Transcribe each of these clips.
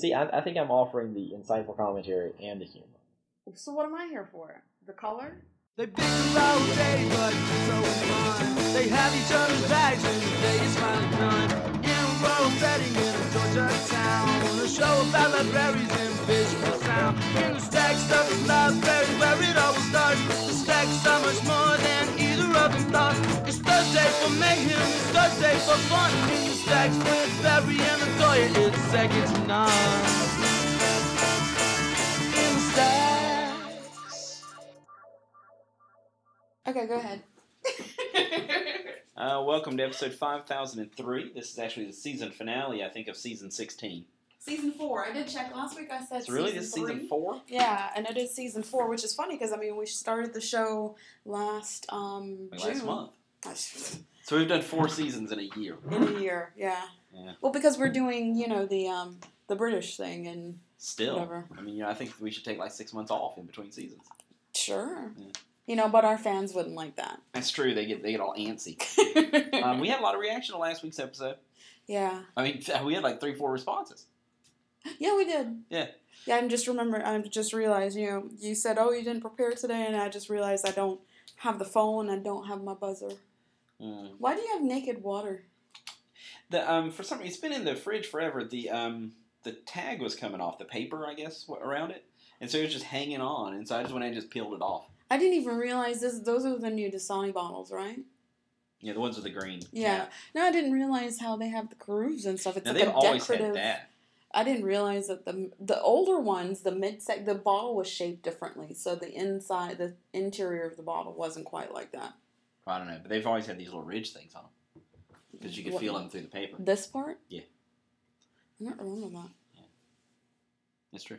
see, I, I think I'm offering the insightful commentary and the humor. So what am I here for? The color? They bicker all day, but so fun. They have each other's bags and the day is finally done. In a rural setting in a Georgia town, a show about libraries and visual sound. In the stack stuff is library where it always starts. The stack's so much more than either of them thought. It's Thursday for mayhem, it's Thursday for fun. In the stacks with Barry and Latoya, it's second to none. In the stacks. Okay, go ahead. Uh, welcome to episode 5003. This is actually the season finale, I think, of season 16. season four. I did check last week. I said So really, season this is three. season 4? Yeah, and it is season four, which is funny because I mean we started the show last um Like June. last month. So we've done four seasons in a year. in a year. Yeah. Yeah. Well, because we're doing you know the um the British thing and Still. Whatever. I mean, you know, I think we should take like six months off in between seasons. sure. Yeah. You know, but our fans wouldn't like that. That's true. They get they get all antsy. Um, we had a lot of reaction to last week's episode. yeah. I mean, we had like three, four responses. Yeah, we did. Yeah. Yeah, I'm just remember. I just realized. You know, you said, "Oh, you didn't prepare today," and I just realized I don't have the phone. I don't have my buzzer. Mm. Why do you have naked water? The um, for some reason, it's been in the fridge forever. The um, the tag was coming off the paper, I guess, around it, and so it was just hanging on. And so I just went and just peeled it off. I didn't even realize this. Those are the new Dasani bottles, right? Yeah, the ones with the green. Yeah. No, I didn't realize how they have the grooves and stuff. It's Now like they've a always decorative. had that. I didn't realize that the the older ones, the mid the bottle was shaped differently, so the inside, the interior of the bottle wasn't quite like that. I don't know, but they've always had these little ridge things on them because you could What- feel them through the paper. This part? Yeah. I don't remember that. It's true.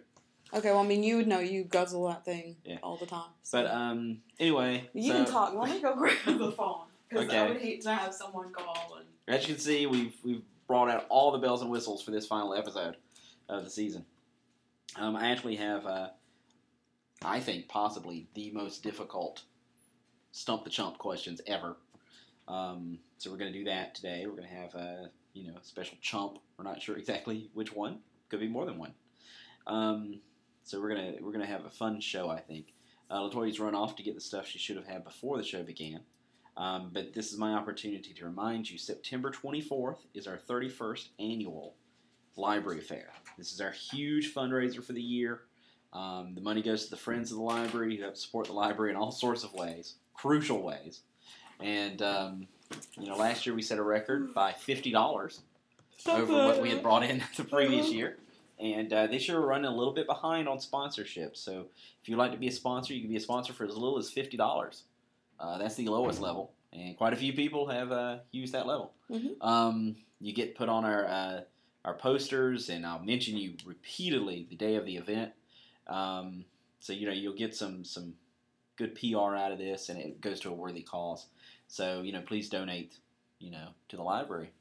Okay, well, I mean, you would know. You guzzle that thing Yeah. all the time. so- But um, anyway, you so, can talk. Let me go grab the phone because I would hate to have someone call and. As you can see, we've we've brought out all the bells and whistles for this final episode of the season. Um, I actually have, uh, I think, possibly the most difficult stump the chump questions ever. Um, so we're going to do that today. We're going to have a you know special chump. We're not sure exactly which one. Could be more than one. Um, so we're gonna we're gonna have a fun show. I think. Uh, Latoya's run off to get the stuff she should have had before the show began. Um, but this is my opportunity to remind you September 24th is our 31st annual library fair. This is our huge fundraiser for the year. Um, the money goes to the friends of the library who help support the library in all sorts of ways, crucial ways. And, um, you know, last year we set a record by $50 over what we had brought in the previous year. And uh, this year we're running a little bit behind on sponsorship. So if you'd like to be a sponsor, you can be a sponsor for as little as $50. Uh, that's the lowest level, and quite a few people have uh, used that level. Mhm. Um, you get put on our uh, our posters, and I'll mention you repeatedly the day of the event. Um, so you know you'll get some some good PR out of this, and it goes to a worthy cause. So you know, please donate. You know, to the library.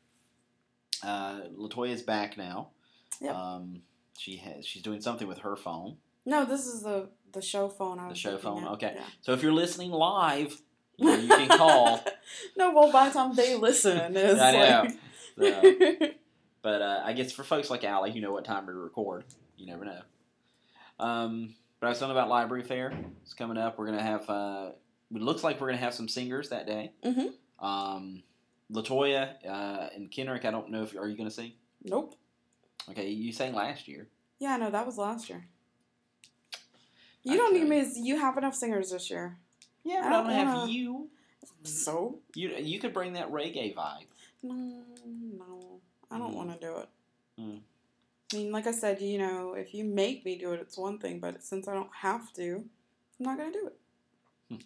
Uh, is back now. Yep. Um, she has she's doing something with her phone. No, this is the the show phone. I The show phone? at. Okay. Yeah. So if you're listening live, you, know, you can call. no, well, by the time they listen, it's I know. like. But uh, I guess for folks like Allie, you know what time to record. You never know. Um, but I was telling about library fair. It's coming up. We're gonna have. Uh, it looks like we're gonna have some singers that day. Mhm. Um, Latoya uh, and Kendrick. I don't know if are you gonna sing. nope. Okay, you sang last year. Yeah, no, that was last year. You I don't need me. You have enough singers this year. Yeah, I but I don't don't have wanna- you. So You you could bring that reggae vibe. no, no, I don't Mm. want to do it. Mm. I mean, like I said, you know, if you make me do it, it's one thing. But since I don't have to, I'm not gonna do it. Hmm.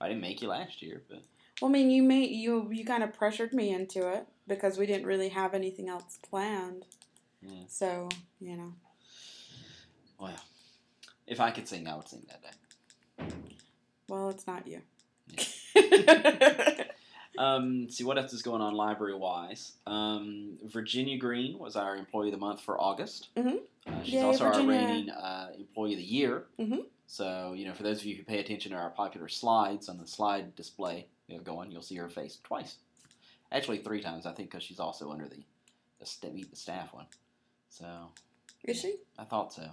I didn't make you last year, but Well, I mean, you made you you kind of pressured me into it because we didn't really have anything else planned. Yeah. So you know, well, if I could sing, I would sing that day. well, it's not you. Um, see what else is going on library wise. Um, Virginia Green was our employee of the month for August. Mhm. Uh, she's Yay, also Virginia. our reigning uh, employee of the year. Mhm. So you know, for those of you who pay attention to our popular slides on the slide display you know, going, you'll see her face twice, actually three times, I think, because she's also under the the st- meet the staff one. So Is she? I thought so.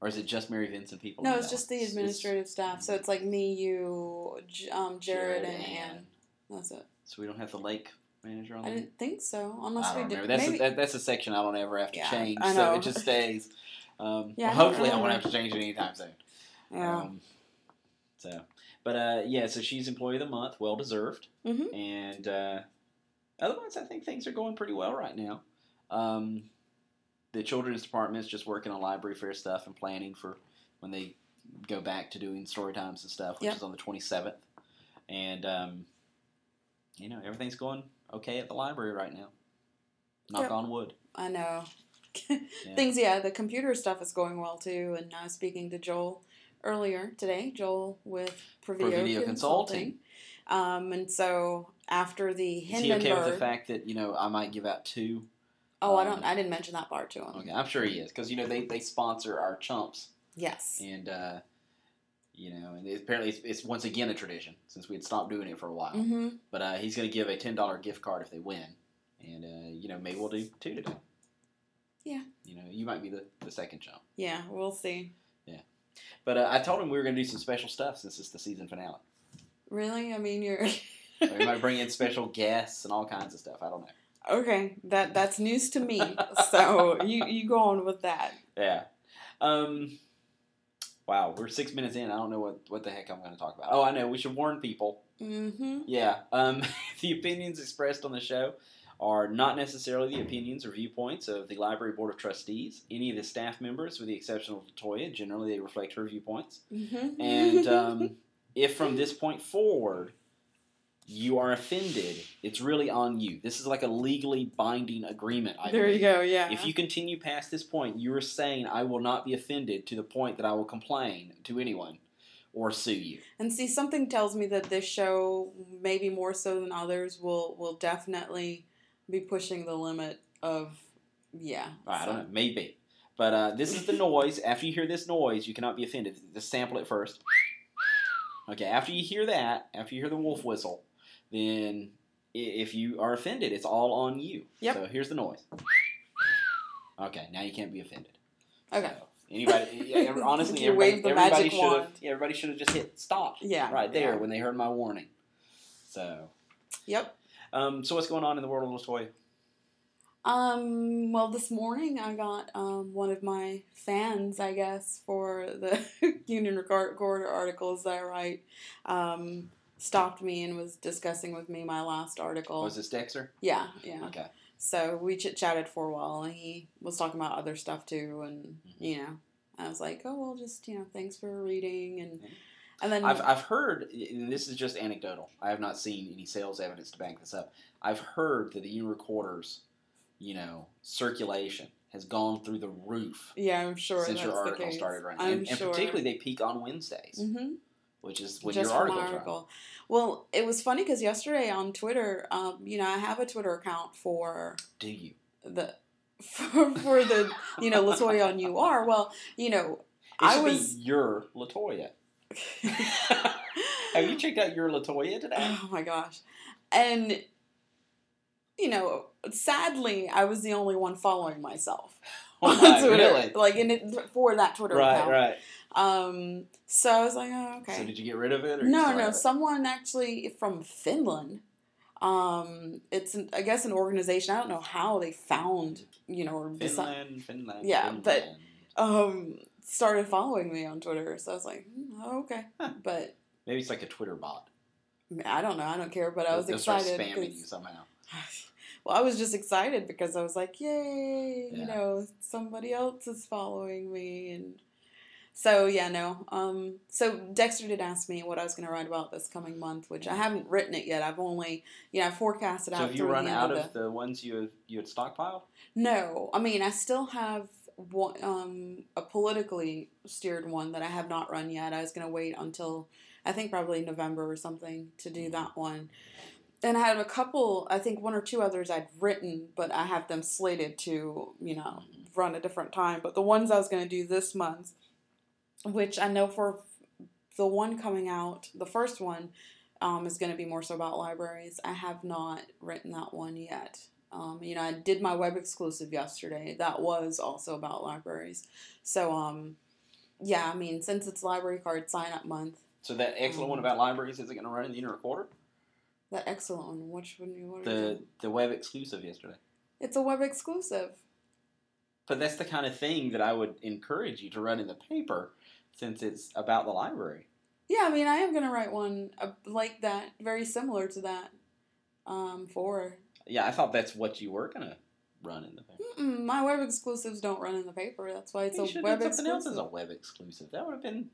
Or is it just Mary Vincent people? No, it's just the It's- administrative staff. So it's like me, you, um, Jared, and Ann. That's it. So we don't have the lake manager on I there? didn't think so, unless I don't we did. That's maybe, a, that, that's a section I don't ever have to Yeah, change, I so know. it just stays. Um, Yeah, well, hopefully I won't have to change it anytime soon. yeah. Um, so, but uh, yeah, so she's employee of the month, well deserved, Mhm. and uh, otherwise I think things are going pretty well right now. Um, the children's department is just working on library fair stuff and planning for when they go back to doing story times and stuff, which Yep. is on the twenty seventh, and um, you know everything's going okay at the library right now. Knock Yep. on wood. I know. Things, yeah, the computer stuff is going well too. And I was speaking to Joel earlier today, Joel with Previo, Consulting. Consulting. Um, and so after the Is he Hindenburg, okay with the fact that you know I might give out two? oh, I um, don't, I didn't mention that part to him. Okay, I'm sure he is because you know they, they sponsor our chumps Yes. and uh, you know and it- apparently it's, it's once again a tradition since we had stopped doing it for a while. Mm-hmm. But uh, he's going to give a ten dollar gift card if they win, and uh, you know maybe we'll do two today. Yeah. You know you might be the, the second chump. Yeah, we'll see. Yeah, but uh, I told him we were going to do some special stuff since it's the season finale. Really? I mean, you're we might bring in special guests and all kinds of stuff. I don't know. okay. That that's news to me. so you you go on with that. Yeah. Um, wow, we're six minutes in. I don't know what, what the heck I'm going to talk about. Oh, I know. We should warn people. Mm-hmm. Yeah. Um, the opinions expressed on the show are not necessarily the opinions or viewpoints of the Library Board of Trustees. Any of the staff members, with the exception of Latoya, generally they reflect her viewpoints. Mm-hmm. And um, if from this point forward you are offended, it's really on you. This is like a legally binding agreement. I there you go. Yeah. If you continue past this point, you are saying I will not be offended to the point that I will complain to anyone or sue you. And see, something tells me that this show, maybe more so than others, will will definitely be pushing the limit of, yeah. I don't know, maybe. But uh, this is the noise. After you hear this noise, you cannot be offended. Just sample it first. Okay, after you hear that, after you hear the wolf whistle, then if you are offended, it's all on you. Yep. So here's the noise. Okay, now you can't be offended. Okay. So, anybody, yeah, honestly, everybody, everybody should have. Yeah, everybody should have just hit stop. Yeah. right there yeah. when they heard my warning. So, Yep. um, so what's going on in the world of Latoya? Um. Well, this morning I got um one of my fans, I guess, for the Union Recorder articles that I write. Um, stopped me and was discussing with me my last article. Was this Dexter? Yeah. Yeah. Okay. So we chit chatted for a while, and he was talking about other stuff too, and Mm-hmm. you know, I was like, oh well, just you know, thanks for reading, and and then I've, I've heard, and this is just anecdotal. I have not seen any sales evidence to back this up. I've heard that the Recorders, you know, circulation has gone through the roof yeah, I'm sure since that's your article started running. I'm and, and sure. particularly, they peak on Wednesdays, hmm which is when just your my article. Well, it was funny because yesterday on Twitter, um, you know, I have a Twitter account for Do you? the for, for the you know Latoya on you are Well, you know, It I was. be your Latoya. Have you checked out your Latoya today? Oh my gosh. And you know, sadly, I was the only one following myself Oh on my, Twitter, really? like in it for that Twitter Right, account. right. Um, so I was like, oh, okay. So did you get rid of it? Or no, no, someone actually from Finland. Um, it's an, I guess an organization. I don't know how they found you know Finland, Finland. Yeah, Finland. but- um started following me on Twitter. So I was like, hmm, oh, okay, Huh. but. maybe it's like a Twitter bot. I don't know. I don't care, but I was They'll excited. spamming you somehow. Well, I was just excited because I was like, "Yay!" Yeah. You know, somebody else is following me, and so yeah, no. Um, so Dexter did ask me what I was going to write about this coming month, which I haven't written it yet. I've only, you know, forecasted So out have you run the out of the. the ones you had, you had stockpiled? No, I mean, I still have one, um, a politically steered one that I have not run yet. I was going to wait until I think probably November or something to do that one. And I had a couple, I think one or two others I'd written, but I have them slated to, you know, run a different time. But the ones I was going to do this month, which I know for the one coming out, the first one um, is going to be more so about libraries. I have not written that one yet. Um, you know, I did my web exclusive yesterday. That was also about libraries. So, um, yeah, I mean, since it's library card sign up month, So that excellent one Um, about libraries is it going to run in the inner quarter? that excellent one. Which one? you- you The the web exclusive yesterday. It's a web exclusive. But that's the kind of thing that I would encourage you to run in the paper, since it's about the library. Yeah, I mean, I am gonna write one uh, like that, very similar to that. Um, for Yeah, I thought that's what you were going to run in the paper. Mm-mm, my web exclusives don't run in the paper. That's why it's you a web have done something else exclusive. as a web exclusive. That would have been.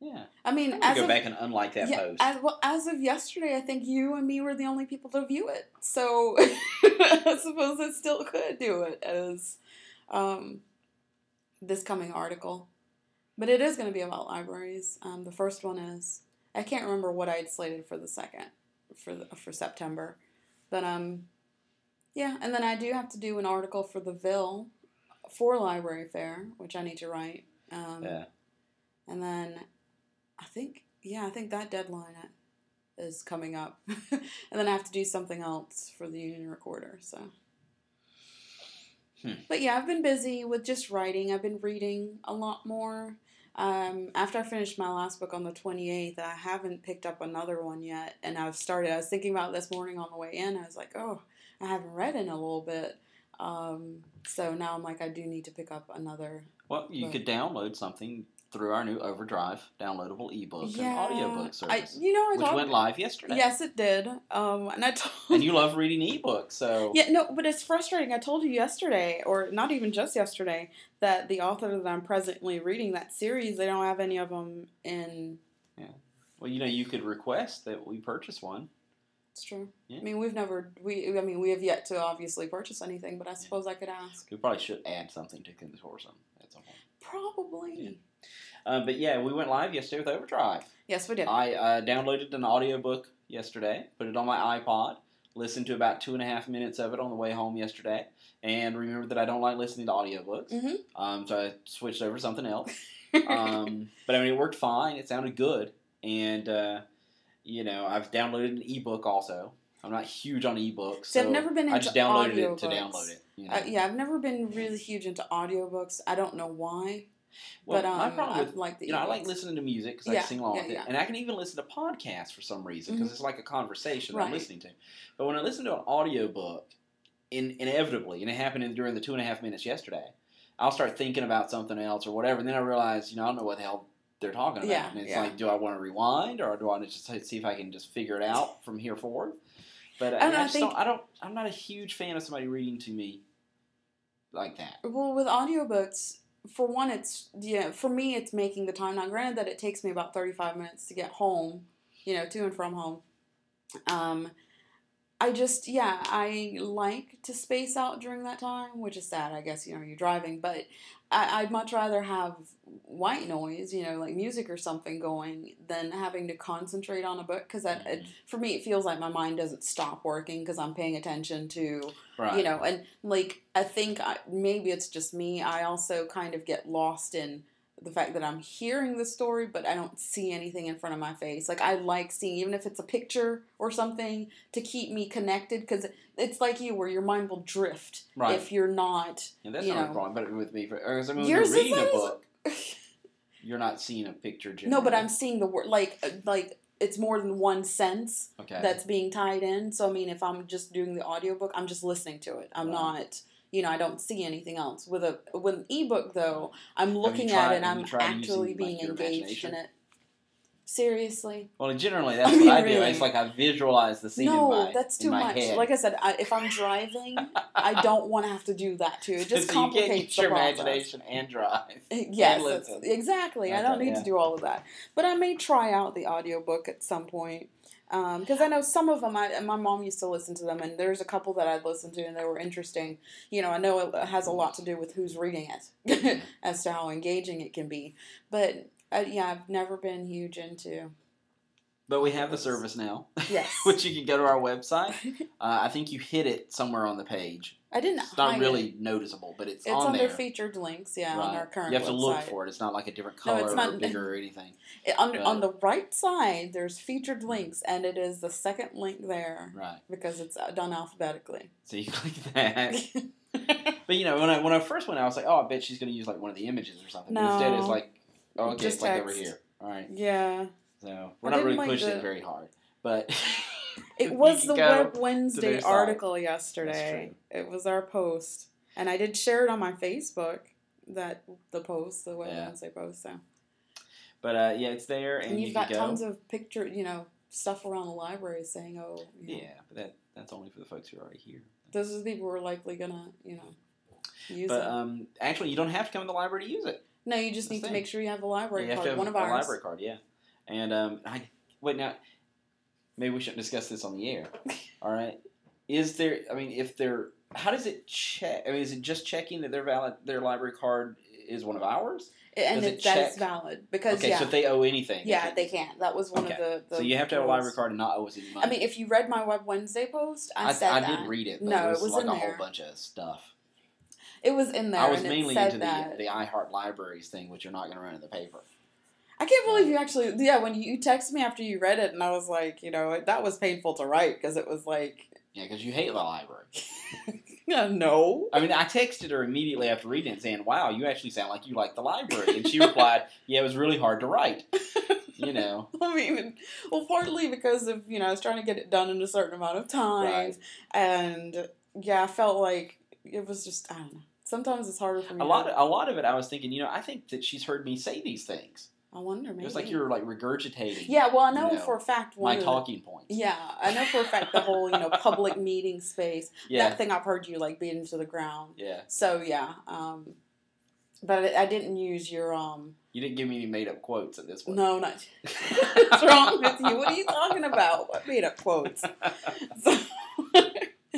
Yeah. I mean, I'm as go of, back and unlike that yeah, post. As, well, as of yesterday, I think you and me were the only people to view it. So I suppose I still could do it as um, this coming article. But it is going to be about libraries. Um, the first one is I can't remember what I had slated for the second for the, for September, but um, yeah. And then I do have to do an article for the Ville for Library Fair, which I need to write. Um, yeah. and then I think, yeah, I think that deadline is coming up. and then I have to do something else for the Union Recorder. So, Hmm. but yeah, I've been busy with just writing. I've been reading a lot more. Um, after I finished my last book on the 28th, I haven't picked up another one yet. And I've started, I was thinking about this morning on the way in. I was like, oh, I haven't read in a little bit. Um, so now I'm like, I do need to pick up another Well, you Right. could download something through our new Overdrive downloadable ebook and audiobook I, service, you know, I which went live yesterday. Yes, it did. Um, and I told And you love reading ebooks, so yeah, no, but it's frustrating. I told you yesterday, or not even just yesterday, that the author that I'm presently reading that series, they don't have any of them in. Yeah. well, you know, you could request that we purchase one. It's true. Yeah. I mean, we've never we. I mean, we have yet to obviously purchase anything, but I suppose I could ask. We probably should add something to Consortium at some point. Probably. Yeah. Uh, but yeah, we went live yesterday with Overdrive. Yes, we did. I uh, downloaded an audiobook yesterday, put it on my iPod, listened to about two and a half minutes of it on the way home yesterday, and remembered that I don't like listening to audiobooks. Mhm. Um, so I switched over to something else. um, but I mean, it worked fine. It sounded good, and uh, you know, I've downloaded an ebook also. I'm not huge on ebooks, so I've never been I just downloaded it to download it. You know? Uh, yeah, I've never been really huge into audiobooks. I don't know why, well, but um, my problem I with like the. you know, I like listening to music because I Yeah, can sing along yeah, with it, yeah. and I can even listen to podcasts for some reason because Mhm. it's like a conversation that I'm listening to. But when I listen to an audiobook, in, inevitably, and it happened in, during the two and a half minutes yesterday, I'll start thinking about something else or whatever, and then I realize, you know, I don't know what the hell they're talking about, Yeah, and it's yeah. like, do I want to rewind or do I want to just see if I can just figure it out from here forward? But uh, I, I just think- don't, I don't. I'm not a huge fan of somebody reading to me like that. Well, with audiobooks, for one, it's yeah. For me, it's making the time. Now, granted that it takes me about thirty-five minutes to get home, you know, to and from home. Um, I just yeah, I like to space out during that time, which is sad. I guess you know you're driving, but I, I'd much rather have white noise, you know, like music or something going, than having to concentrate on a book because that. It, mm-hmm. for me, it feels like my mind doesn't stop working because I'm paying attention to Right. you know and like i think I, maybe it's just me i also kind of get lost in the fact that i'm hearing the story but i don't see anything in front of my face like i like seeing even if it's a picture or something to keep me connected because it's like you where your mind will drift Right. if you're not And that's not a problem. But with me, for, because I mean, Yours reading a book, you're not seeing a picture. Generally. no but i'm seeing the word like uh, like it's more than one sense okay. that's being tied in. So I mean, if I'm just doing the audiobook, I'm just listening to it. I'm Right. not, you know, I don't see anything else. With a with an ebook though, I'm looking tried- at it and I'm actually using, being your engaged in it. Seriously? Well, generally, that's I what mean, I do. really. It's like I visualize the scene no, my, that's too much. head. Like I said, I, if I'm driving, I don't want to have to do that too. It just so complicates your process. imagination and drive. Yes, and exactly. I don't need yeah. to do all of that. But I may try out the audiobook at some point. Because I know some of them, I, my mom used to listen to them, and there's a couple that I'd listened to, and they were interesting. You know, I know it has a lot to do with who's reading it as to how engaging it can be. But uh, yeah, I've never been huge into But we have the service now, Yes. which you can go to our website. Uh, I think you hit it somewhere on the page. I didn't. It's not really It. noticeable, but it's, It's on under there. featured links. Yeah, Right. on our current. you have to look for it. It's not like a different No, color it's or not- bigger or anything. It, under, on the right side, there's featured links, and it is the second link there Right. because it's uh, done alphabetically. So you click that. But you know, when I when I first went, I was like, oh, I bet she's going to use like one of the images or something. But instead, it's like, oh, okay, Just it's like over here. All right. yeah, So we're not really like pushing the- it very hard, but it was the Web Wednesday article yesterday. It was our post, and I did share it on my Facebook. That the post, the Web Yeah. Wednesday post. So, But uh, yeah, it's there, and, and you you've can got go. tons of picture, you know, stuff around the library saying, "Oh, you know, yeah, but that that's only for the folks who are already here. those are the people who are likely gonna, you know, use But it." um, actually, you don't have to come to the library to use it. no, you just that's need to make sure you have a library you card. one of a ours. library card, yeah. And um, I wait now. Maybe we shouldn't discuss this on the air. All right. Is there? I mean, if they're, how does it check? I mean, is it just checking that their valid their library card is one of ours? and it, it that is valid because okay, yeah, so if they owe anything, yeah, can't they can't. That was one Okay. of the, the. So you have to have a library card and not owe us any money. I mean, if you read my Web Wednesday post, I, said I, that did read it. But No, it was, it was like in a there. whole bunch of stuff. it was in there. I was mainly into that. the the iHeart Libraries thing, which you're not going to run in the paper. I can't believe you actually. Yeah, when you texted me after you read it, and I was like, you know, that was painful to write because it was like, Yeah, because you hate the library. no. I mean, I texted her immediately after reading it saying, "Wow, you actually sound like you like the library," and she replied, "Yeah, it was really hard to write." You know, I mean, well, partly because of you know I was trying to get it done in a certain amount of time, Right. and yeah, I felt like it was just I don't know. Sometimes it's harder for me. a lot of, a lot of it, I was thinking, you know, I think that she's heard me say these things. I wonder maybe. It was like you were like regurgitating. Yeah, well, I know, you know, for a fact one my talking points. Yeah, I know for a fact the whole you know public meeting space. yeah, That thing I've heard you like beat into the ground. yeah. So yeah, um, but I, I didn't use your um. You didn't give me any made up quotes at this point. No, not. What's wrong with you? What are you talking about? What made up quotes? So,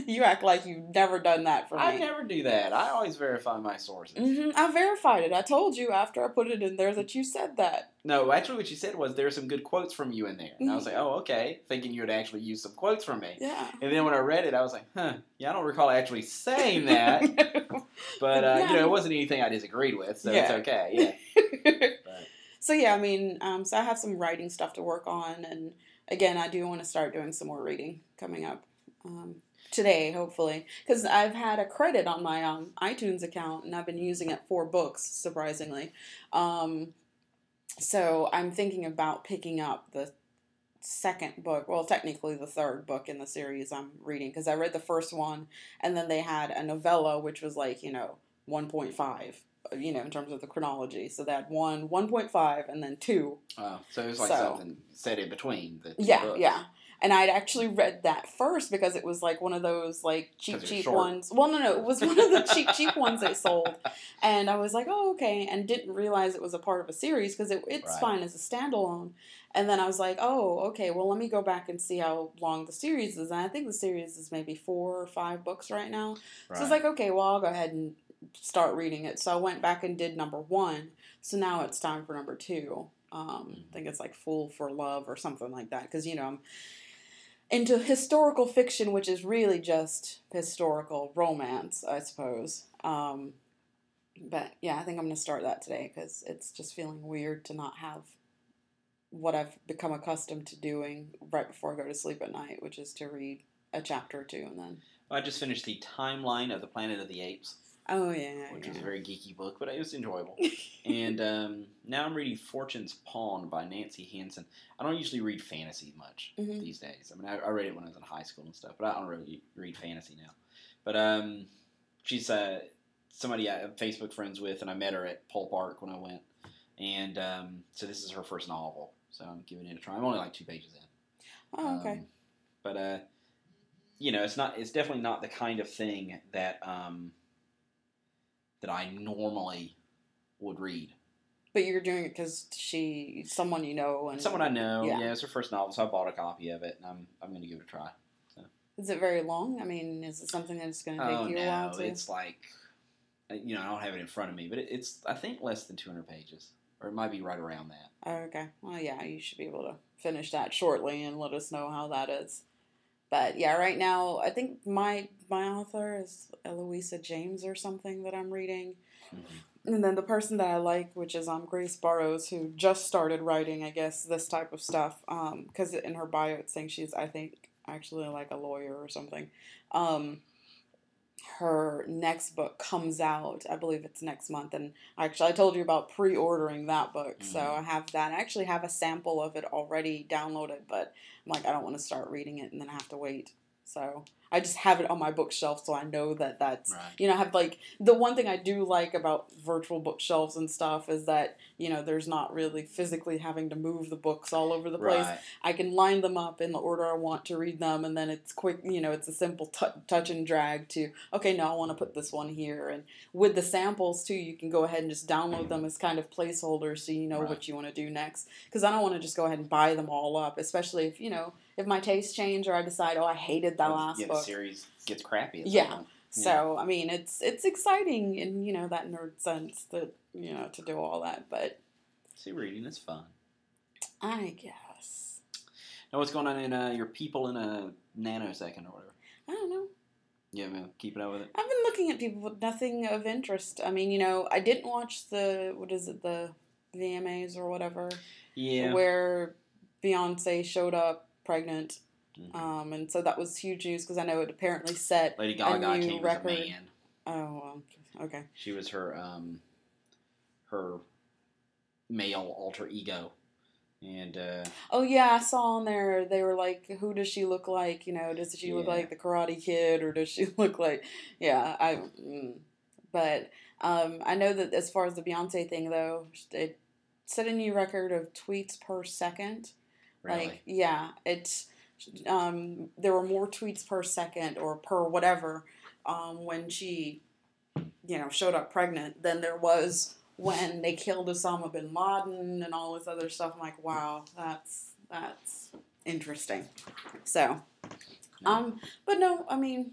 you act like you've never done that for me. I never do that. I always verify my sources. hmm I verified it. I told you after I put it in there that you said that. No, actually, what you said was there are some good quotes from you in there, and I was like, oh, okay, thinking you would actually use some quotes from me. Yeah. And then when I read it, I was like, huh, yeah, I don't recall actually saying that. But, uh, you know, it wasn't anything I disagreed with, so it's okay. Yeah. So yeah, I mean, um, so I have some writing stuff to work on, and again, I do want to start doing some more reading coming up um, today, hopefully, because I've had a credit on my um, iTunes account, and I've been using it for books, surprisingly. Um, so I'm thinking about picking up the second book, well, technically the third book in the series I'm reading, because I read the first one, and then they had a novella, which was like you know 1.5 you know, in terms of the chronology. So that one, 1.5, and then two. uh, so it was like So- something set in between the two Yeah, books. yeah. And I'd actually read that first because it was like one of those like cheap cheap short. ones. Well, no, no, it was one of the cheap, cheap ones they sold. And I was like, oh, okay. And didn't realize it was a part of a series because it, it's Right. fine as a standalone. And then I was like, oh, okay, well, let me go back and see how long the series is. And I think the series is maybe four or five books right now. So I was like, okay, well, I'll go ahead and start reading it. So I went back and did number one. So now it's time for number two. Um, I think it's like Fool for Love or something like that. Because, you know, I'm into historical fiction, which is really just historical romance, I suppose. Um, but yeah, I think I'm going to start that today because it's just feeling weird to not have what I've become accustomed to doing right before I go to sleep at night, which is to read a chapter or two and then. I just finished the timeline of the Planet of the Apes, Oh, yeah. which yeah. was a very geeky book, but it was enjoyable. and um, now I'm reading Fortune's Pawn by Nancy Hansen. I don't usually read fantasy much Mhm. these days. I mean, I, I read it when I was in high school and stuff, but I don't really read fantasy now. But um, she's uh, somebody I'm Facebook friends with, and I met her at Pole Park when I went. And um, so this is her first novel, so I'm giving it a try. I'm only like two pages in. Oh, okay. Um, but uh, you know, it's not. It's definitely not the kind of thing that um, that I normally would read. But you're doing it because she, someone you know, and Someone I know. Yeah. Yeah. it's her first novel, so I bought a copy of it, and I'm I'm going to give it a try. Is it very long? I mean, is it something that's going to take Oh you a while no, to? it's like uh, you know I don't have it in front of me, but it, it's I think less than 200 pages. or it might be right around that. Oh, okay. Well, yeah, you should be able to finish that shortly and let us know how that is. But yeah, right now I think my my author is Eloisa James or something that I'm reading. Mhm. And then the person that I like, which is um, Grace Burrowes, who just started writing, I guess, this type of stuff. Because in her bio, it's saying she's, I think, actually like a lawyer or something. Um, her next book comes out, I believe it's next month. And actually, I told you about pre ordering that book. So Mhm. I have that. I actually have a sample of it already downloaded, but I'm like, I don't want to start reading it and then I have to wait. So I just have it on my bookshelf so I know that that's Right. you know, I have like the one thing I do like about virtual bookshelves and stuff is that you know there's not really physically having to move the books all over the place. Right. I can line them up in the order I want to read them, and then it's quick. You know, it's a simple t- touch and drag to okay, now I want to put this one here. And with the samples too, you can go ahead and just download them as kind of placeholders so you know Right. what you want to do next. Because I don't want to just go ahead and buy them all up, especially if you know if my tastes change or I decide oh I hated that last yeah, book. the series gets crappy. Some Yeah. So I mean, it's it's exciting in you know that nerd sense that you know to do all that, but See, reading is fun. I guess Now, what's going on in uh, your people in a nanosecond or whatever? I don't know. Yeah, man, keeping up with it. I've been looking at people with nothing of interest. I mean, you know, I didn't watch the what is it the VMAs or whatever Yeah. where Beyonce showed up pregnant, Mhm. um, and so that was huge news because I know it apparently set. Lady Gaga new came record. a. Oh, okay. She was her um, her male alter ego, and uh, Oh yeah, I saw on there they were like, who does she look like? You know, does she look like the Karate Kid or does she look like? Yeah, I. Mm. But um, I know that as far as the Beyonce thing though, it set a new record of tweets per second. Really, Like yeah, it's um, there were more tweets per second or per whatever um, when she, you know, showed up pregnant than there was when they killed Osama bin Laden and all this other stuff. I'm like, wow, that's that's interesting. So, um, but no, I mean,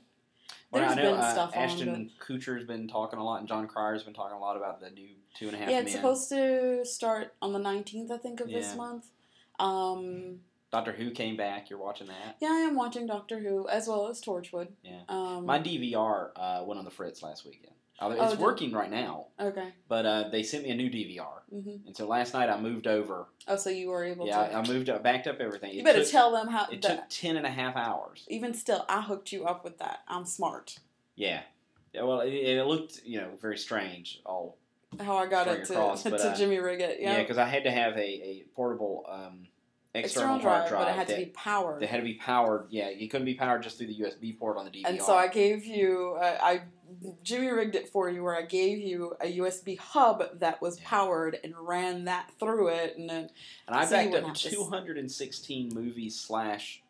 Well, there's I know been uh, stuff on, Ashton Kutcher's been talking a lot, and Jon Cryer's been talking a lot about the new two and a half. and a but Half yeah, Men. it's supposed to start on the 19th, I think, of Yeah. this month. Um, Doctor Who came back. You're watching that. yeah, I am watching Doctor Who as well as Torchwood. Yeah. Um, My DVR uh, went on the fritz last weekend. Uh, Oh, It's did- working right now, okay. but uh, they sent me a new DVR, hmm and so last night I moved over. Oh, so you were able Yeah, to. I, I moved up, backed up everything. you It better took, tell them how. It that, took ten and a half hours. even still, I hooked you up with that. I'm smart. Yeah. Yeah, well, it, it looked, you know, very strange. All How I got it to, across, to uh, Jimmy Riggett. yeah, Yeah. because I had to have a, a portable um, external, External drive, hard drive but it had that, to be powered. that had to be powered. Yeah, it couldn't be powered just through the USB port on the DVR. and so I gave you, uh, I Jimmy rigged it for you, where I gave you a USB hub that was Yeah. powered and ran that through it, and then and I so backed up have to 216 movies slash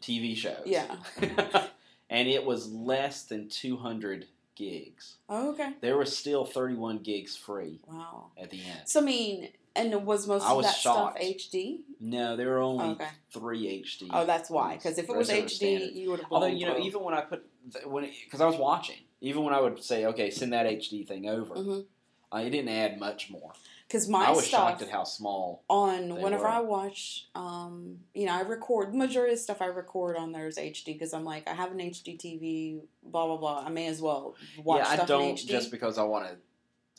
TV shows. Yeah. and it was less than 200 gigs. oh, okay, There was still 31 gigs free wow. at the end. So I mean, and was most I of was that shocked. stuff HD? No, there were only Okay. three HD. Oh, that's why. Because if it was rest of standard. HD, you would have. Bought it. Although you know, even when I put when because I was watching, even when I would say, okay, send that HD thing over, Mhm. uh, it didn't add much more. Because my I was stuff shocked at how small. on whenever were. I watch, um, you know, I record majority of stuff I record on there is HD because I'm like I have an HD TV, blah blah blah. I may as well watch yeah, I don't just because I want to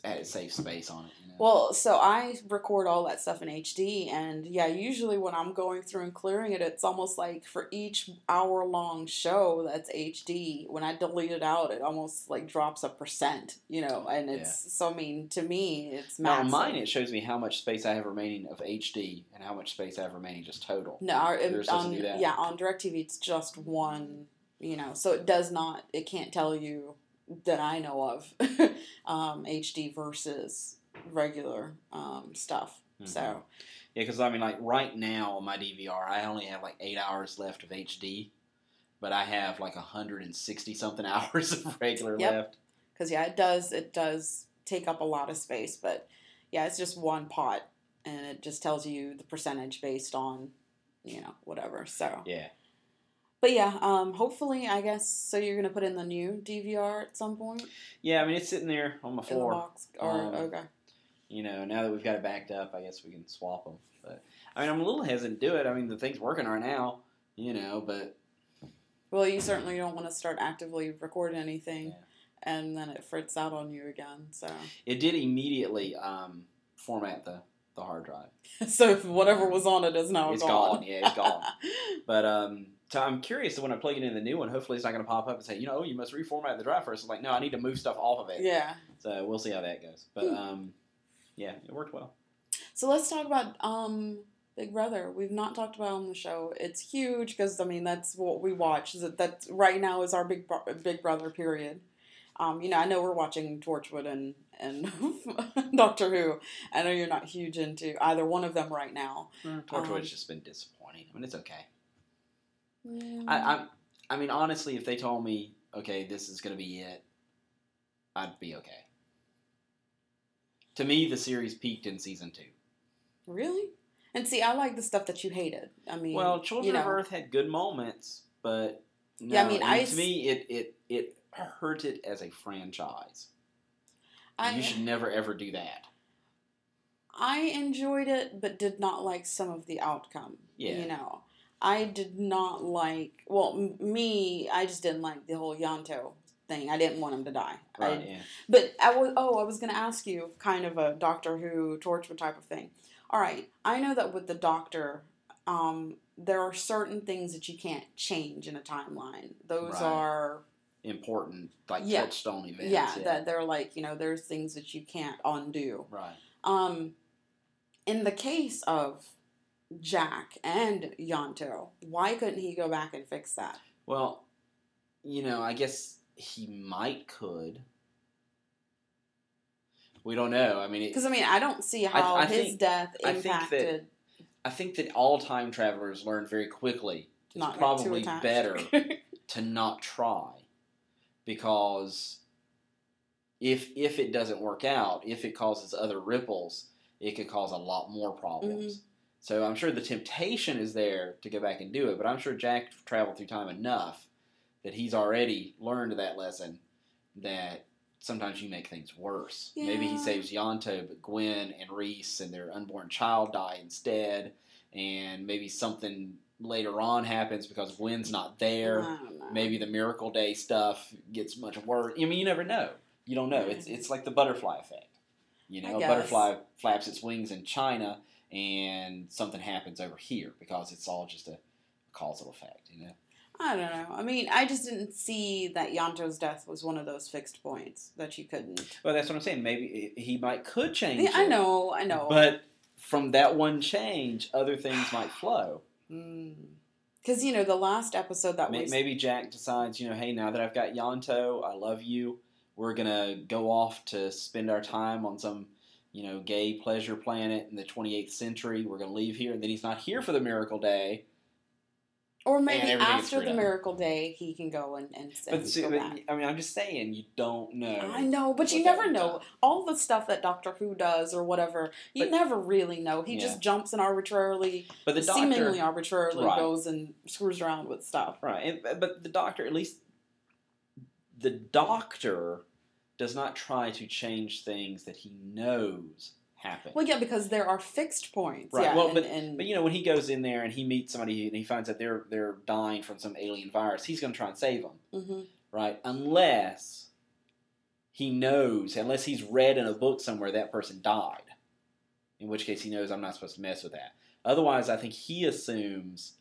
add save space on it. You know? Well, so I record all that stuff in HD, and yeah, usually when I'm going through and clearing it, it's almost like for each hour long show that's HD, when I delete it out, it almost like drops a percent, you know, and it's so I mean to me, it's now massive. on mine, it shows me how much space I have remaining of HD and how much space I have remaining just total. No, our, on, do that. yeah, on DirecTV it's just one, you know, so it does not, it can't tell you that I know of um, HD versus regular um, stuff. Mhm. So Yeah, because I mean, like right now on my DVR, I only have like eight hours left of HD, but I have like hundred and sixty something hours of regular Yep. left. because yeah, it does it does take up a lot of space, but yeah, it's just one pot, and it just tells you the percentage based on you know whatever. So, Yeah. But yeah, um, hopefully, I guess so. You're gonna put in the new DVR at some point Yeah, I mean it's sitting there on my in the floor. box, or Um, okay, You know, now that we've got it backed up, I guess we can swap them. But I mean, I'm a little hesitant to do it. I mean, the thing's working right now. You know, but Well, you certainly don't want to start actively recording anything, Yeah. and then it frits out on you again. So, it did immediately um, format the the hard drive. so if whatever was on it is now It's gone. gone, yeah, it's gone. But um, I'm curious when I plug it in the new one. Hopefully, it's not going to pop up and say, you know, you must reformat the drive first. It's like, no, I need to move stuff off of it. yeah. So we'll see how that goes. But Hmm. um, yeah, it worked well. So let's talk about um Big Brother. We've not talked about it on the show. It's huge because I mean that's what we watch. That that right now is our big Bro- Big Brother period. Um, you know, I know we're watching Torchwood and and Doctor Who. I know you're not huge into either one of them right now. Torchwood's Um, just been disappointing. I mean, it's okay. Mm. I, I, I mean, honestly, if they told me, okay, this is going to be it, I'd be okay. To me, the series peaked in season two. really. And see, I like the stuff that you hated. I mean, Well, Children you know, of Earth had good moments, but no, Yeah, I mean, I to me, it it it hurt it as a franchise. I, you should never ever do that. I enjoyed it, but did not like some of the outcome. Yeah. You know, I did not like. Well, m- me, I just didn't like the whole Ianto thing. I didn't want him to die. I- Right? yeah. but I was. Oh, I was going to ask you, kind of a Doctor Who torture type of thing. All right, I know that with the Doctor, um, there are certain things that you can't change in a timeline. Those Right. are Important, like Yeah. touchstone events. yeah, that they're like you know there's things that you can't undo. right. Um, in the case of Jack and Ianto, why couldn't he go back and fix that? Well, you know, I guess he might could. We don't know. I mean, Because I mean, I don't see how I his think- death I think that impacted. I think that all time travelers learn very quickly. It's not probably better to not try because if if it doesn't work out, if it causes other ripples, it could cause a lot more problems. Mm-hmm. So I'm sure the temptation is there to go back and do it, but I'm sure Jack traveled through time enough that he's already learned that lesson that sometimes you make things worse. Maybe he saves Ianto, but Gwen and Rhys and their unborn child die instead, and maybe something later on happens because Gwen's not there I don't know. maybe the miracle day stuff gets much worse. I mean, you never know. You don't know. It's it's like the butterfly effect. You know, a butterfly flaps its wings in China, and something happens over here because it's all just a causal effect. You know. I don't know. I mean, I just didn't see that Ianto's death was one of those fixed points that you couldn't. Well, that's what I'm saying. Maybe he might could change. Yeah, I know, I know. But from that one change, other things might flow. Hmm. Because, you know, the last episode that May- was. Maybe Jack decides, you know, hey, now that I've got Ianto, I love you. We're gonna go off to spend our time on some, you know, gay pleasure planet in the 28th century. We're gonna leave here, and then he's not here for the miracle day. Or maybe after the miracle day, he can go and, and, and But, see, go but. I mean, I'm just saying, you don't know. I know, but you never know. All the stuff that Doctor Who does or whatever, you But- never really know. He Yeah. just jumps and arbitrarily, But the doctor, seemingly arbitrarily, Right. goes and screws around with stuff. right? And, but the doctor, at least, the doctor does not try to change things that he knows happen. Well, yeah, because there are fixed points. Right. Yeah, well, and, but and but you know when he goes in there and he meets somebody and he finds that they're they're dying from some alien virus, he's going to try and save them, mhm. right? Unless he knows, unless he's read in a book somewhere that person died, in which case he knows I'm not supposed to mess with that. Otherwise, I think he assumes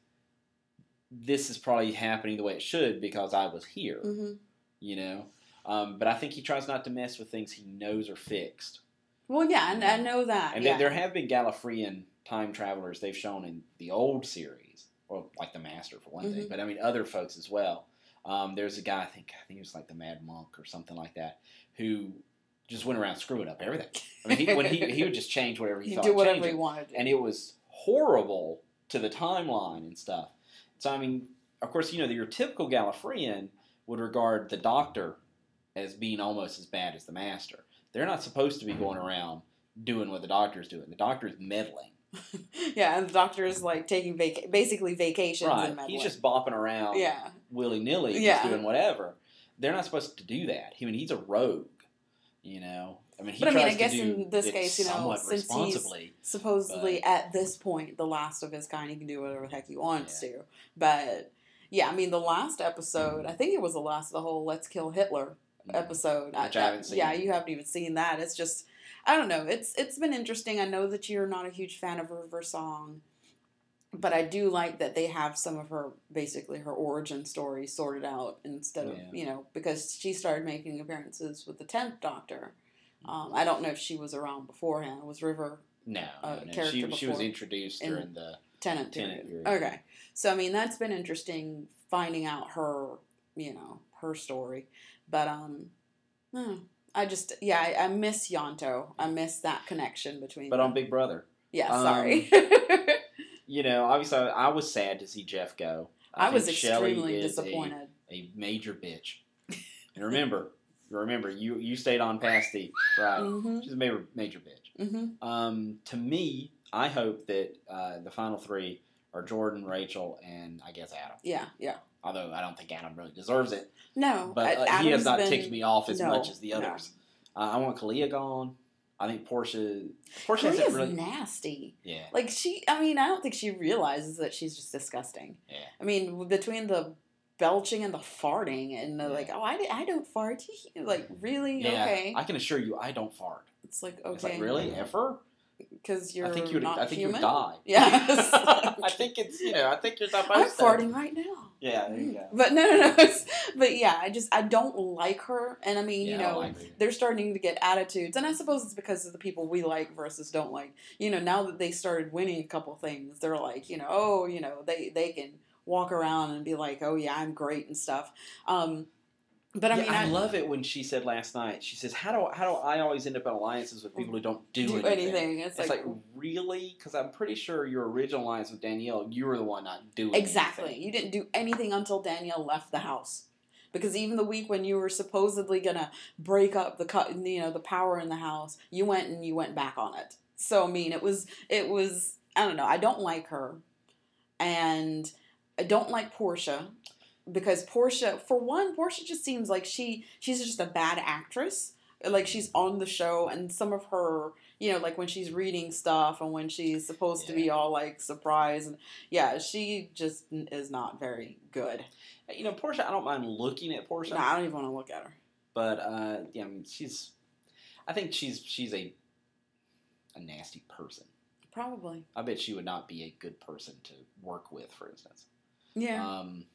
this is probably happening the way it should because I was here, Mhm. you know. Um, but I think he tries not to mess with things he knows are fixed. Well, yeah, and I know that. And yeah. there, have been Gallifreyan time travelers they've shown in the old series, or like the Master for one thing, Mhm. but I mean other folks as well. Um, there's a guy I think I think he was like the Mad Monk or something like that who just went around screwing up everything. I mean, he, when he he would just change whatever he he thought. do whatever changing he wanted. and it was horrible to the timeline and stuff. So I mean, of course, you know, your typical Gallifreyan would regard the Doctor as being almost as bad as the Master. They're not supposed to be going around doing what the Doctor's doing. The Doctor's meddling, yeah, and the doctor is like taking vaca- basically vacations right? and meddling. He's just bopping around, yeah, willy nilly, Yeah. just doing whatever. They're not supposed to do that. I mean, he's a rogue. You know, I mean, he But I mean, I guess in this case, you know, since he's- supposedly at this point the last of his kind he can do whatever the heck he wants to but yeah i mean the last episode i think it was the last of the whole let's kill hitler episode Which I haven't seen. yeah you haven't even seen that it's just i don't know it's it's been interesting i know that you're not a huge fan of river song but i do like that they have some of her basically her origin story sorted out instead of Yeah. you know because she started making appearances with the 10th doctor um, i don't know if she was around beforehand was river No, uh, no, she she was introduced In- during the Tennant Tennant period. period. Okay. So I mean that's been interesting finding out her, you know, her story. But um hmm, I just yeah, I, I miss Ianto. I miss that connection between but them. on Big Brother. Yeah, um, sorry. You know, obviously, I was sad to see Jeff go. I, was think Shelly extremely is a- disappointed. A, major bitch. And remember, remember, you you stayed on past the right. Mhm. She's a major major bitch. Mhm. Um, to me, I hope that uh, the final three are Jordan, Rachel, and I guess Adam. Yeah, yeah. Although I don't think Adam really deserves it, No, but uh, uh, he has not been- ticked me off as no, much as the no. others. Uh, I want Kalia gone. I think Porsche. Porsche hasn't really. nasty. Yeah. Like she, I mean, I don't think she realizes that she's just disgusting. Yeah. I mean, between the belching and the farting and the Yeah. like, oh, I, I don't fart. Like, really? Yeah, okay. I can assure you, I don't fart. it's like, It's like okay. really ever. Because you're I think you would. not I think human. you would die. Yes. I think it's you know. I think you're supposed I'm farting right now. Yeah. There you go. But no, no, no. But yeah, I just I don't like her, and I mean, Yeah, you know, like they're starting to get attitudes, and I suppose it's because of the people we like versus don't like. You know, now that they started winning a couple things, they're like, you know, oh, you know, they they can walk around and be like, oh yeah, I'm great and stuff. Um, but I Yeah, mean, I, I, love it when she said last night. She says, "How do how do I always end up in alliances with people who don't do, do anything?" anything. It's, It's like, like, really? Because I'm pretty sure your original alliance with Danielle, you were the one not doing exactly. anything. You didn't do anything until Danielle left the house. Because even the week when you were supposedly gonna break up the cut, you know, the power in the house, you went and you went back on it. So I mean, it was it was I don't know. I don't like her, and I don't like Porsche because Porsche, for one, Porsche just seems like she she's just a bad actress. Like she's on the show, and some of her, you know, like when she's reading stuff and when she's supposed to be all like surprised, and yeah, she just is not very good. You know, Porsche. I don't mind looking at Porsche, No, I don't even want to look at her. but uh, yeah, I mean, she's. I think she's she's a a nasty person. Probably, I bet she would not be a good person to work with, for instance. yeah. Um,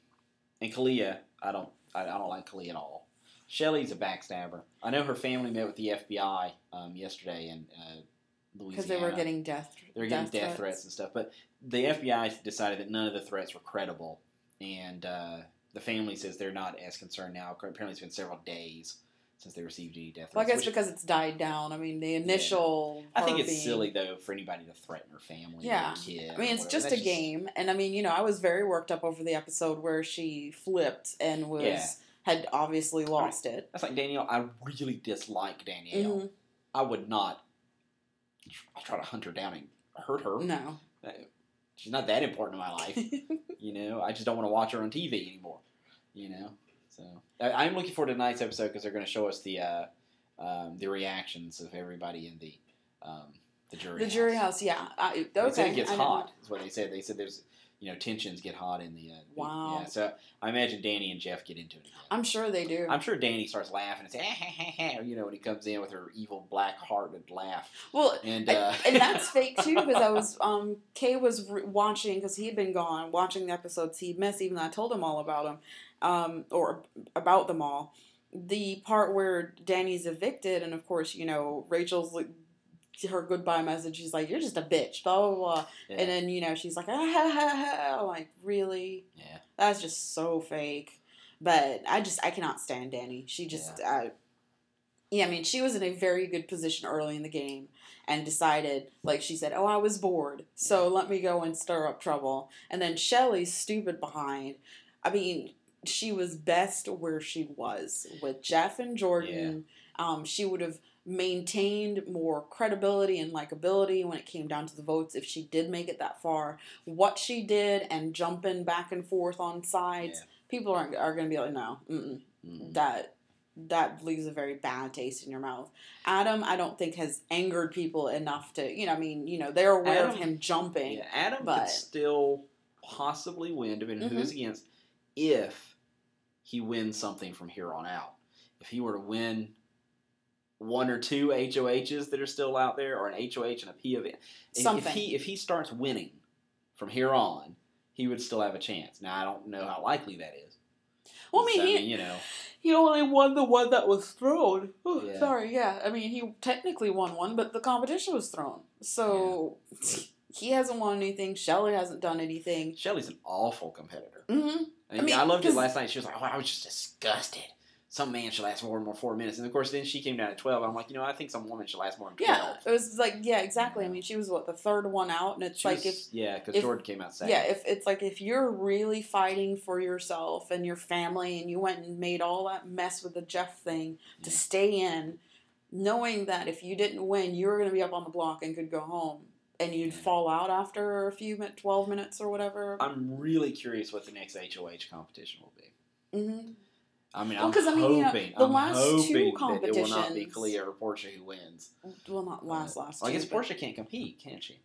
and Kalia, I don't, I, I don't like Kalia at all. Shelly's a backstabber. I know her family met with the FBI um, yesterday in uh, Louisiana. Because they were getting death. they were getting death, threats. and stuff. But the FBI decided that none of the threats were credible, and uh, the family says they're not as concerned now. Apparently, it's been several days since they received any death threats. Well, I guess which- because it's died down. I mean, the initial. I think it's being- silly though for anybody to threaten her family. Yeah. kid. I mean, it's just a That's game, and I mean, you know, I was very worked up over the episode where she flipped and was Yeah. had obviously lost it. That's like Danielle. I really dislike Danielle. Mhm. I would not I'll try to hunt her down and hurt her. No, She's not that important in my life. you know, I just don't want to watch her on TV anymore. You know, so I, I'm looking forward to tonight's episode because they're going to show us the uh, um, the reactions of everybody in the um, the jury. the jury house. Yeah, I, They said it gets I hot. Is what they said. They said there's you know tensions get hot in the. Uh, Wow. Yeah. So I imagine Dani and Jeff get into it again. I'm sure they do. I'm sure Dani starts laughing and say, "Ah, ha, ha, ha," you know, when he comes in with her evil black hearted laugh. well, And, and, uh, and that's fake too because I was um Kay was re- watching because he had been gone watching the episodes he missed even though I told him all about them um or about them all the part where Dani's evicted and of course you know Rachel's like her goodbye message she's like you're just a bitch blah blah blah yeah. and then you know she's like ah, ha, ha, ha. I'm like really yeah. that's just so fake but I just I cannot stand Dani she just uh, yeah I mean she was in a very good position early in the game and decided, like she said, oh, I was bored, so let me go and stir up trouble. And then Shelly's stupid behind. I mean, she was best where she was with Jeff and Jordan. Um, she would have maintained more credibility and likability when it came down to the votes if she did make it that far. What she did and jumping back and forth on sides, Yeah. people aren't are going to be like, no, mm-mm, Mhm. that that leaves a very bad taste in your mouth. Adam, I don't think has angered people enough to, you know, I mean, you know, they're aware of him jumping. Yeah, Adam but- could still possibly win, depending who Mhm. he's against, if he wins something from here on out. If he were to win one or two HOHs that are still out there, or an HOH and a POV, if, if he if he starts winning from here on, he would still have a chance. Now I don't know how likely that is. Well, I mean, he, you know, he only won the one that was thrown. Oh, Yeah. Sorry, yeah. I mean, he technically won one, but the competition was thrown. So he hasn't won anything. Shelly hasn't done anything. Shelly's an awful competitor. Hmm I, I mean, I loved it last night. She was like, "Oh, I was just disgusted. Some man should last more than more four minutes." And of course, then she came down at twelve. I'm like, you know, I think some woman should last more than Yeah, twelve. it was like yeah, exactly. I mean, she was what the third one out, and it's She like was- if yeah, because Jordan came out second. yeah, if it's like if you're really fighting for yourself and your family, and you went and made all that mess with the Jeff thing to stay in, knowing that if you didn't win, you were going to be up on the block and could go home, and you'd fall out after a few min- twelve minutes or whatever. I'm really curious what the next HOH competition will be. hmm I mean, Well, I'm 'cause, I mean, hoping, the I'm last two competitions, it will not be Kalia or Porsche who wins. Well, not last Uh, last. well, I guess Porsche can't compete, can she?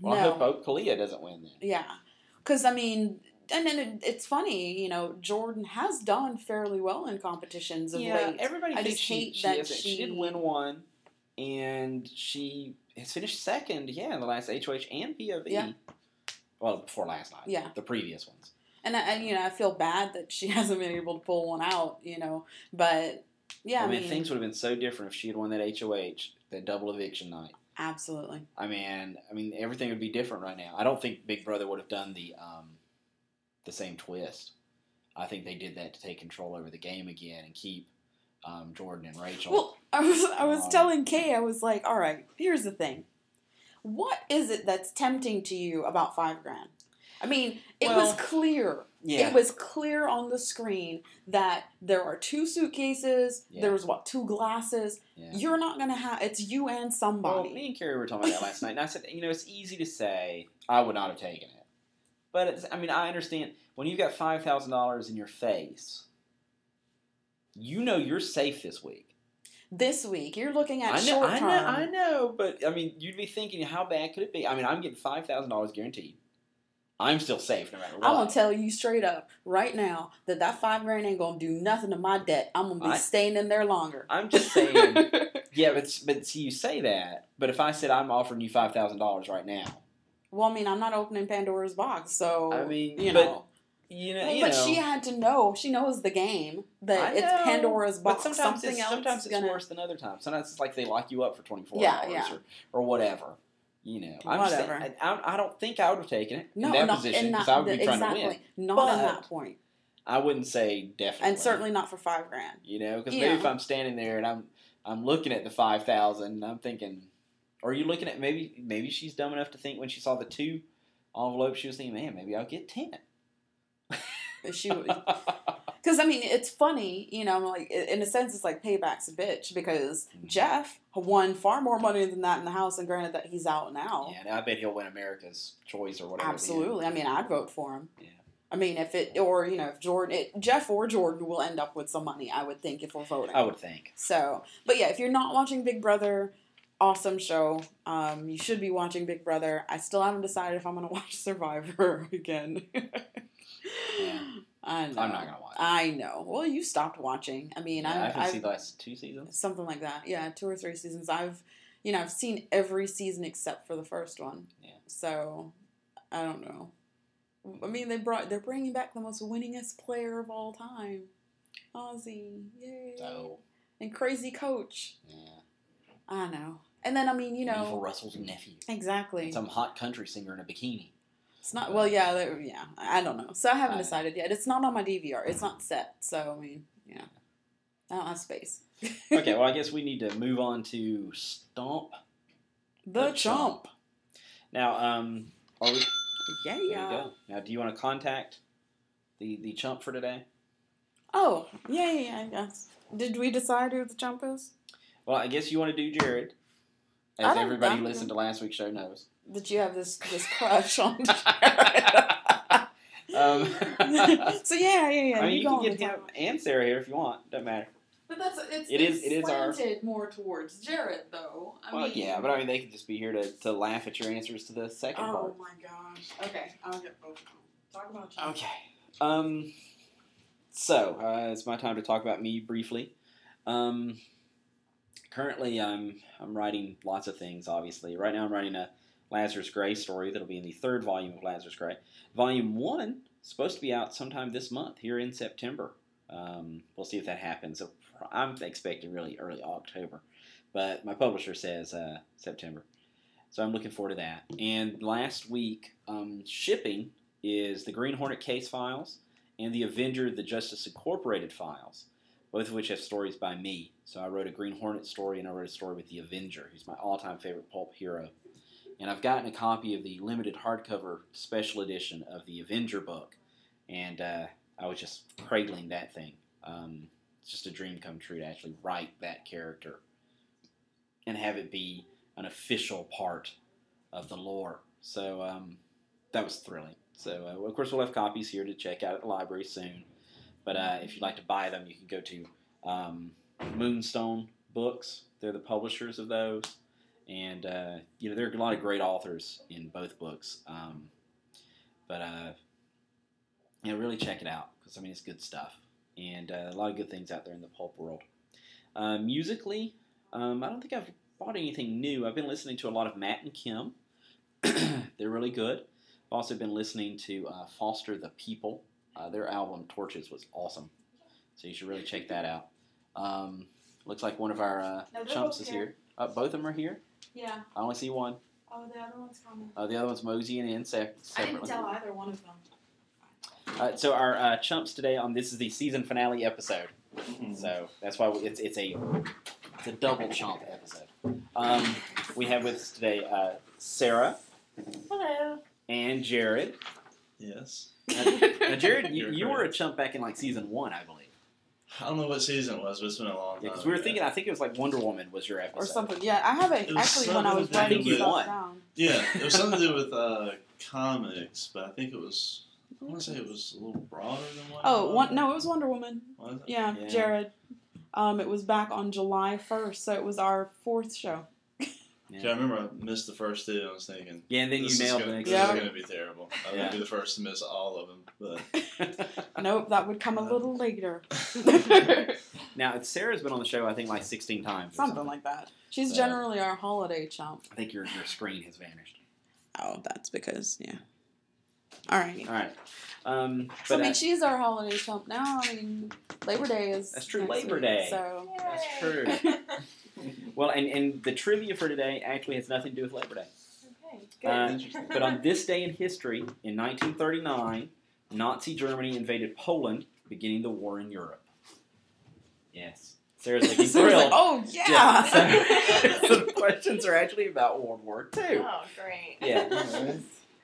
Well, I No. hope, hope Kalia doesn't win then. Yeah, because I mean, and then it, it's funny, you know, Jordan has done fairly well in competitions of yeah, late. everybody I thinks just she, hate she, that isn't. she did she- win one, and she has finished second. Yeah, in the last HOH and POV. Yeah. Well, before last night. Yeah. the previous ones. And I, and you know, I feel bad that she hasn't been able to pull one out, you know. But yeah, I, I, mean, mean, things would have been so different if she had won that HOH, that double eviction night. absolutely. I mean, I mean, everything would be different right now. I don't think Big Brother would have done the um, the same twist. I think they did that to take control over the game again and keep um, Jordan and Rachel. Well, I was I was Um, telling Kay, I was like, all right, here's the thing. What is it that's tempting to you about five grand? I mean, it was clear. yeah, It was clear on the screen that there are two suitcases. Yeah. There was what two glasses. yeah. You're not gonna have. It's you and Well, somebody. me and Carrie were talking about that last night, and I said, you know, it's easy to say I would not have taken it, but it's, I mean, I understand when you've got five thousand dollars in your face, you know you're safe this week. this week, you're looking at I know, short I term. know, I know, but I mean, you'd be thinking, how bad could it be? I mean, I'm getting five thousand dollars guaranteed. I'm still safe no matter what. I'm gonna tell you straight up right now that that five grand ain't gonna do nothing to my debt. I'm gonna be I- staying in there longer. I'm just saying. yeah, but but see, you say that, but if I said I'm offering you five thousand dollars right now, well, I mean, I'm not opening Pandora's box, so I mean, you know. You know, Well, you but know, she had to know. She knows the game that I it's know, Pandora's But box. sometimes Something it's, else sometimes it's gonna. worse than other times. Sometimes it's like they lock you up for twenty four Yeah, hours yeah. or, or whatever. You know, I'm just saying, Whatever. I, I, don't think I would have taken it No, in that not, position because I would be trying exactly, to win. not But- that point, I wouldn't say definitely, and certainly not for five grand. you know, because maybe know. if I'm standing there and I'm I'm looking at the five thousand, I'm thinking, or are you looking at maybe maybe she's dumb enough to think when she saw the two envelopes, she was thinking, man, maybe I'll get ten. She, because I mean, it's funny, you know, like in a sense, it's like payback's a bitch because Mhm. Jeff won far more money than that in the house, and granted that he's out now. yeah, and I bet he'll win America's Choice or whatever. at the end. Absolutely. I mean, I'd vote for him. Yeah. I mean, if it or you know, if Jordan, it, Jeff or Jordan will end up with some money, I would think if we're voting. I would think. So, but yeah, if you're not watching Big Brother, awesome show. Um, you should be watching Big Brother. I still haven't decided if I'm gonna watch Survivor again. Yeah. I know. I'm not gonna watch. I know. Well, you stopped watching. I mean, Yeah, I I've, haven't I've seen the last two seasons. something like that. Yeah, two or three seasons. I've, you know, I've seen every season except for the first one. Yeah. So, I don't know. I mean, they brought they're bringing back the most winningest player of all time, Ozzy. Yay! So And crazy coach. yeah, I know. And then I mean, you Evil know, Russell's nephew, exactly. some hot country singer in a bikini. It's not well, yeah, yeah. I don't know. So I haven't I- decided yet. It's not on my DVR. It's not set. So I mean, yeah, I don't have space. Okay, well, I guess we need to move on to Stomp the the chump. Now, um, are we? Yeah, yeah. Now, do you want to contact the the chump for today? Oh, yeah, yeah, yeah. I guess. Did we decide who the chump is? Well, I guess you want to do Jared, as everybody who listened to last week's show knows. Did you have this this crush on Jared? Um, so yeah, yeah, yeah. I mean, you you can get him top. and Sarah here if you want. Doesn't matter. But that's it's, It is- it's it is our- more towards Jared though. I well, mean, yeah, but I mean, they could just be here to, to laugh at your answers to the second oh part. my gosh. Okay, I'll get both of them. Talk about you. Okay. Um. So uh, it's my time to talk about me briefly. Um. Currently, I'm I'm writing lots of things. Obviously, right now I'm writing a Lazarus Gray story that'll be in the third volume of Lazarus Gray. Volume one supposed to be out sometime this month, here in September. Um, we'll see if that happens. I'm expecting really early October, but my publisher says uh, September. So I'm looking forward to that. And last week, um, shipping is the Green Hornet case files and the Avenger the Justice Incorporated files, both of which have stories by me. So I wrote a Green Hornet story and I wrote a story with the Avenger, who's my all-time favorite pulp hero. And I've gotten a copy of the limited hardcover special edition of the Avenger book, and uh, I was just cradling that thing. Um, it's just a dream come true to actually write that character and have it be an official part of the lore. So um, that was thrilling. So uh, of course we'll have copies here to check out at the library soon. But uh, if you'd like to buy them, you can go to um, Moonstone Books. They're the publishers of those, and uh, you know there are a lot of great authors in both books. Um, but uh, you know, really check it out because I mean it's good stuff, and uh, a lot of good things out there in the pulp world. Uh, musically, um, I don't think I've bought anything new. I've been listening to a lot of Matt and Kim. They're really good. I've also been listening to uh, Foster the People. Uh, their album Torches was awesome, so you should really check that out. Um, looks like one of our uh, No, chumps is here. here. Uh, both of them are here. Yeah. I only see one. Oh, the other one's coming. Uh, the other one's moseying in sec- I didn't tell either one of them. Uh, so our uh, chumps today on this is the season finale episode. So that's why it's it's a it's a double chomp episode. Um, we have with us today uh, Sarah Hello. and Jared. Yes. Now, Jared, you, You're were a chump back in like season one, I believe. I don't know what season it was, but it's been a long time. Yeah, because we were thinking. I think it was like Wonder Woman was your episode or something. Yeah, I have it It was actually when I was something writing to do stuff down. Yeah, it was something to do with uh, comics, but I think it was. I want to say it was a little broader than what. Oh, one, no, it was Wonder Woman. Was it? Yeah, Yeah. Jared. Um, it was back on July first, so it was our fourth show. Yeah. Yeah, I remember I missed the first two. I was thinking. Yeah, and then you nailed gonna, the next This Yeah. is going to be terrible. I'm Yeah. going to be the first to miss all of them, but. Nope, that would come a little later. now, Sarah's been on the show, I think, like 16 times. or Something like that. She's So- generally our holiday chump. I think your, your screen has vanished. Oh, that's because yeah. All right. All right. Um, So, but I mean, uh, she's our holiday chump now. I mean, Labor Day is. That's true, Labor week, Day. So That's true. well, and, and the trivia for today actually has nothing to do with Labor Day. okay, good. Uh, But on this day in history, in 1939, Nazi Germany invaded Poland, beginning the war in Europe. Yes. Sarah's looking Sarah's like, thrilled. oh yeah. Yeah. So, so the questions are actually about World War II. oh, great. Yeah.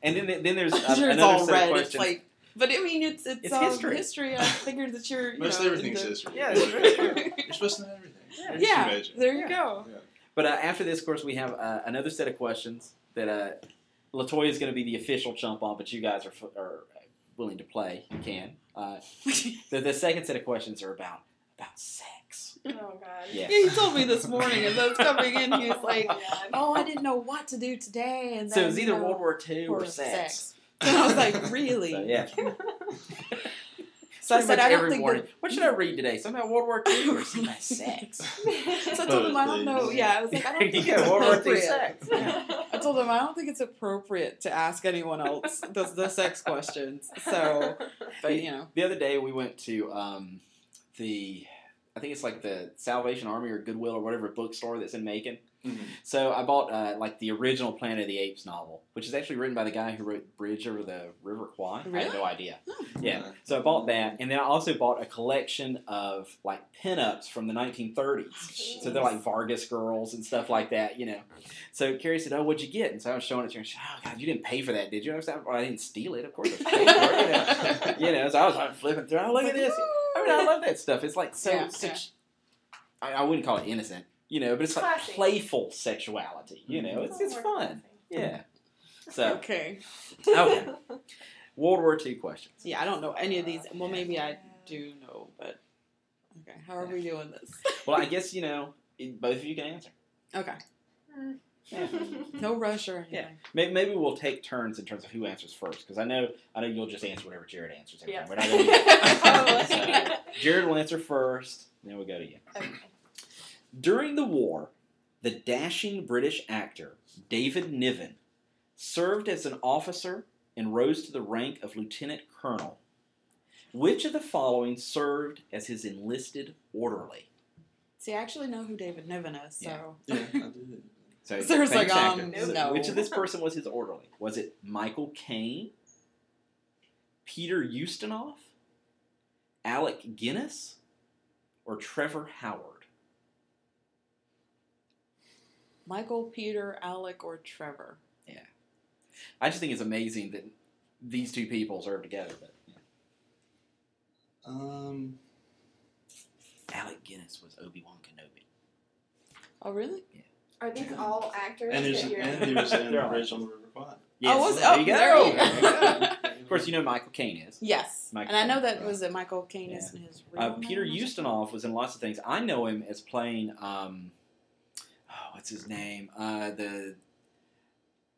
And then then there's I'm uh, sure it's another set red. of It's questions. like, but I mean, it's it's, It's um, history. history. I figured that you're you Most know, everything's into- history. Yeah, it's very true. You're supposed to know everything. Yeah. You're a history Yeah, major. there you Yeah. go. But uh, after this, of course, we have uh, another set of questions that uh, Latoya is going to be the official chump on, but you guys are, f- are willing to play. You can. Uh, the, the second set of questions are about about sex. Oh, God. Yeah. Yeah, he told me this morning as I was coming in. He was like, Oh, "Oh, I didn't know what to do today," and So then, it's you either know, World War II or, or sex. And I was like, "Really?" So, yeah. So I said, "I don't think morning. that." What should I read today? Something about World War II or something about sex? So I told him, "I don't know." Yeah, I was like, "I don't think go, it's World War II appropriate." sex. I told him I don't think it's appropriate to ask anyone else the, the sex questions. So, but you know, The other day we went to um, the, I think it's like the Salvation Army or Goodwill or whatever bookstore that's in Macon. Mhm. So I bought uh, like the original Planet of the Apes novel, which is actually written by the guy who wrote Bridge over the River Kwai. I had no idea. Oh. Yeah. So I bought that, and then I also bought a collection of like pinups from the 1930s. So they're like Vargas girls and stuff like that, you know. So Carrie said, "Oh, what'd you get?" And so I was showing it to her. And she said, "Oh God, you didn't pay for that, did you?" I was like, well, "I didn't steal it, of course." I paid for it, you know. you know. So I was like flipping through. Oh, look at this. I mean, I love that stuff. It's like so Yeah, such. I, I wouldn't call it innocent, you know, but it's like Classy. playful sexuality. You know, it's it's fun. Yeah. So okay. okay, World War II questions. Yeah, I don't know any of these. Well, maybe I do know, but Okay, how are we doing this? Well, I guess you know both of you can answer. Okay, Yeah. no rush or anything. Yeah. Maybe, maybe we'll take turns in terms of who answers first, because I know I know you'll just answer whatever Jared answers. Every Yeah. time. We're not gonna do that. Probably. Jared will answer first, then we'll go to you. Okay. During the war, the dashing British actor David Niven served as an officer and rose to the rank of lieutenant colonel. Which of the following served as his enlisted orderly? See, I actually know who David Niven is, so Yeah, I did. So, Sarah's famous like, actor. um, So no. Which of this person was his orderly? Was it Michael Caine, Peter Ustinov, Alec Guinness, or Trevor Howard? Michael, Peter, Alec, or Trevor. Yeah. I just think it's amazing that these two people served together. But yeah. Um, Alec Guinness was Obi Wan Kenobi. Oh, really? Yeah. Are these all actors and, he was, that you're and he was in They're the original River Kwai. Yes, was- there oh, you there you go. There you go. of course, you know Michael Caine is. Yes, Michael and I know that right. was it. Michael Caine is in his real Uh, Peter or? Ustinov was in lots of things. I know him as playing. Um, oh, what's his name? Uh, the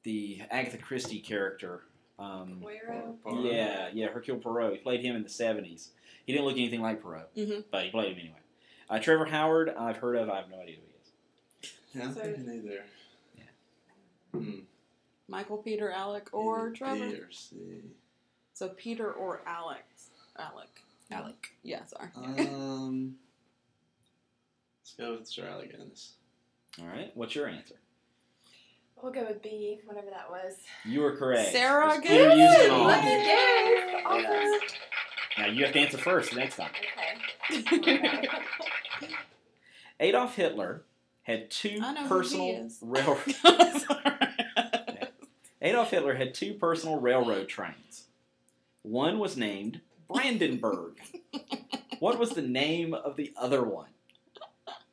the Agatha Christie character. Um, Poirot? Poirot. yeah, yeah, Hercule Poirot. He played him in the seventies. He didn't look anything like Poirot, Mhm. but he played him anyway. Uh, Trevor Howard, I've heard of. I have no idea who he is. Yeah, I'm So- thinking either. Yeah. Hmm. Michael, Peter, Alec, or Either Trevor. B or So Peter or Alex. Alec. Alec. Yeah, sorry. Um, let's go with Sir Alec Guinness. All right. What's your answer? We'll go with B, whatever that was. You were correct. Sarah, good. Ustinov. Look at yes! Awesome. Yes. Now you have to answer first the next time. Okay. Adolf Hitler had two I know who he personal is. rail. Sorry. Adolf Hitler had two personal railroad trains. One was named Brandenburg. what was the name of the other one?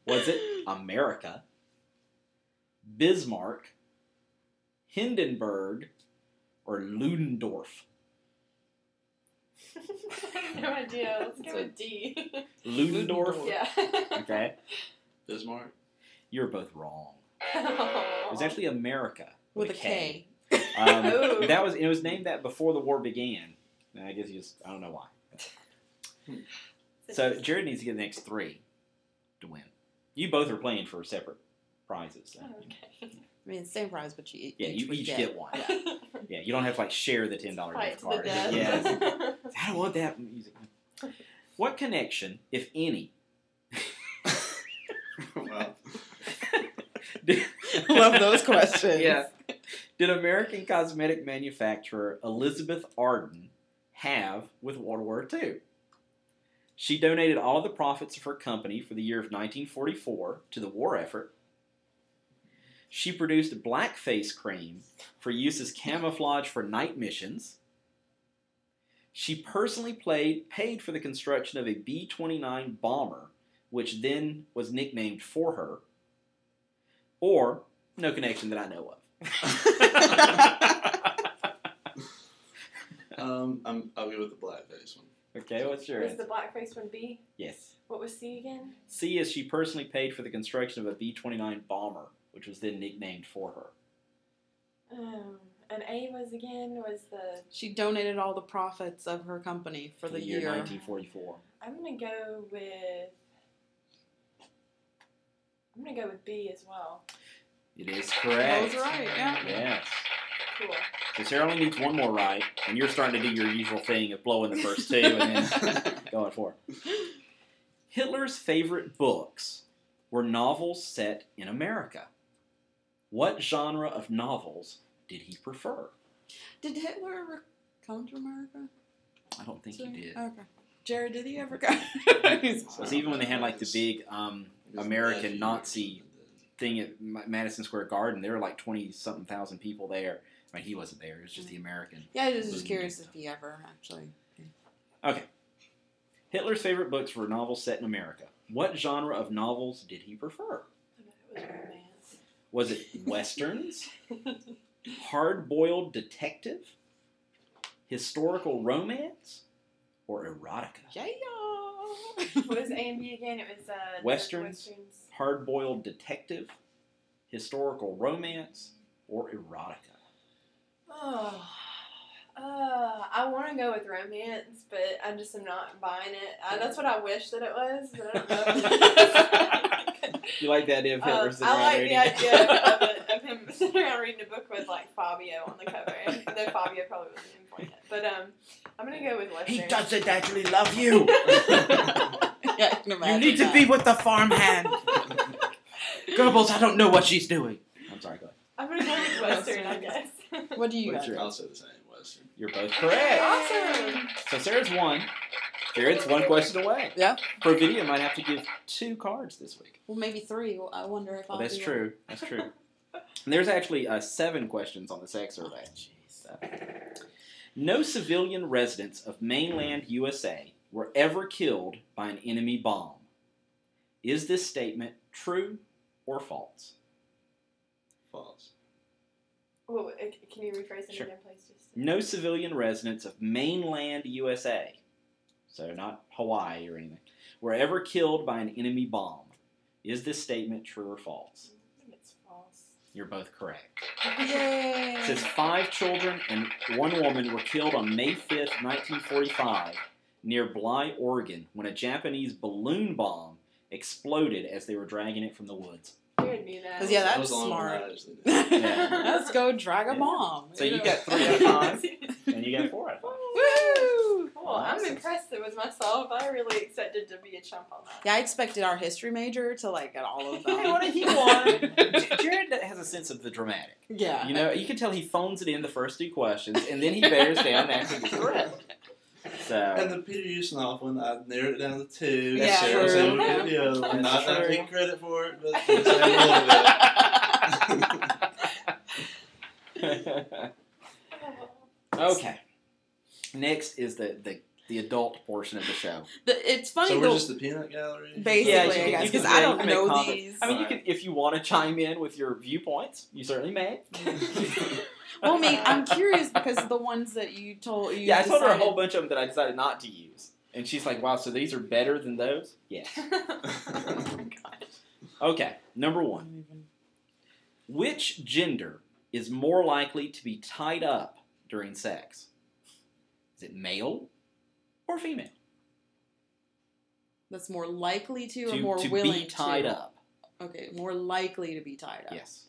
Was it America, Bismarck, Hindenburg, or Ludendorff? I have no idea. Let's go with D. Ludendorff. Ludendorff. yeah. Okay, Bismarck. you're both wrong. It was actually America With a K. Um, that was it was named that before the war began. And I guess you just I don't know why. So Jared needs to get the next three to win. You both are playing for separate prizes. so- Oh, okay. I mean, same prize, but you Yeah, each you each get. get one. Yeah, you don't have to like share the ten dollar gift card. Yeah, I don't want that music. What connection, if any, well, Love those questions. Yeah. Did American cosmetic manufacturer Elizabeth Arden have with World War II? She donated all of the profits of her company for the year of 1944 to the war effort. She produced blackface cream for use as camouflage for night missions. She personally played, paid for the construction of a B 29 bomber, which then was nicknamed for her. Or, no connection that I know of. um, I'm, I'll go with the blackface one. okay, what's your Was the blackface one B? Yes. What was C again? C is she personally paid for the construction of a B 29 bomber, which was then nicknamed for her. Um, and A was again was the. She donated all the profits of her company for the, year, year. 1944. I'm gonna go with. I'm gonna go with B as well. It is correct. That was right, yeah. Yes. Cool. So Sarah only needs one more right, and you're starting to do your usual thing of blowing the first two and then going for it. Hitler's favorite books were novels set in America. What genre of novels did he prefer? Did Hitler ever come to America? I don't think he did. Okay. Jared, did he ever go? It was even when they had like the big um, American Nazi thing at Madison Square Garden. There were like twenty something thousand people there. I mean, he wasn't there. It was just the American. yeah, I was just curious if he ever actually. Okay. Hitler's favorite books were novels set in America. What genre of novels did he prefer? I bet it was it westerns, hard-boiled detective, historical romance, or erotica? Yeah. What was A and B again? It was uh, Westerns? Westerns. Hard boiled detective, historical romance, or erotica? Oh, uh, I want to go with romance, but I just am not buying it. Uh, that's what I wish that it was, but I don't know. You like the idea of Hitler Um, sitting I around like the idea of, it, of him sitting around reading a book with like Fabio on the cover. and Though Fabio probably wasn't enjoying it, but um, I'm gonna go with Western. He doesn't actually love you. Yeah, I can You imagine need to be with the farmhand. Goebbels, I don't know what she's doing. I'm sorry, go ahead. I'm gonna go with Western, I guess. What do you What's got? your- I'll say the same. Western. You're both correct. awesome. So Sarah's one. Jared's one question away. Yeah. Pro Video might have to give two cards this week. Well, maybe three. Well, I wonder if Well, I'll that's be true. That's true. And there's actually uh, seven questions on the sex survey. So. No civilian residents of mainland USA were ever killed by an enemy bomb. Is this statement true or false? False. Well, uh, can you rephrase it Sure. again, please? Just No civilian residents of mainland USA, so not Hawaii or anything, were ever killed by an enemy bomb. Is this statement true or false? I think it's false. You're both correct. Yay! It says five children and one woman were killed on May 5th, 1945, near Bly, Oregon, when a Japanese balloon bomb exploded as they were dragging it from the woods. Jared knew that. 'Cause, yeah, That that's was smart. the rise, didn't it? Yeah. Let's go drag a Yeah. bomb. So you know? got three out of five, and you got four out of five. Woo! Cool. I'm Awesome. impressed with myself. I really expected to be a chump on that. Yeah, I expected our history major to like get all of them. Hey, what did he want? J- Jared has a sense of the dramatic. Yeah. You know, you can tell he phones it in the first two questions, and then he bears down and actually gets correct. And So, the Peter Ustinov one, I narrowed it down to two. Yeah, Sarah true. said we the other one. That's Not that I take credit for it, but I'm a little bit. okay. Next is the, the, the adult portion of the show. The- it's funny So we're though. just the peanut gallery. Basically, Yeah, I you can- you can because I don't can know comments. these. I mean, you can if you want to chime in with your viewpoints, you certainly may. Well, I mean, I'm curious because the ones that you told you. yeah, I told her a whole bunch of them that I decided not to use, and she's like, "Wow, so these are better than those?" Yes. Oh okay, number one. Which gender is more likely to be tied up during sex? Is it male or female? That's more likely to, or to more to willing be tied to. up. Okay, more likely to be tied up. Yes.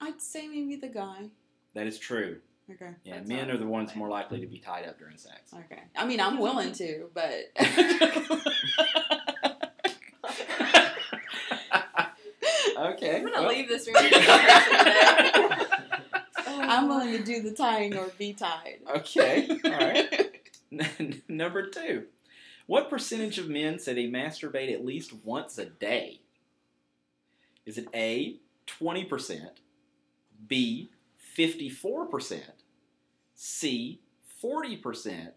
I'd say maybe the guy. That is true. Okay. Yeah, That's men are the ones more likely to be tied up during sex. Okay. I mean, I'm willing to, but okay. I'm gonna well, leave this room. with this person today. I'm willing to do the tying or be tied. Okay. All right. Number two. What percentage of men say they masturbate at least once a day? Is it A, 20%, B, 54%, C, 40%,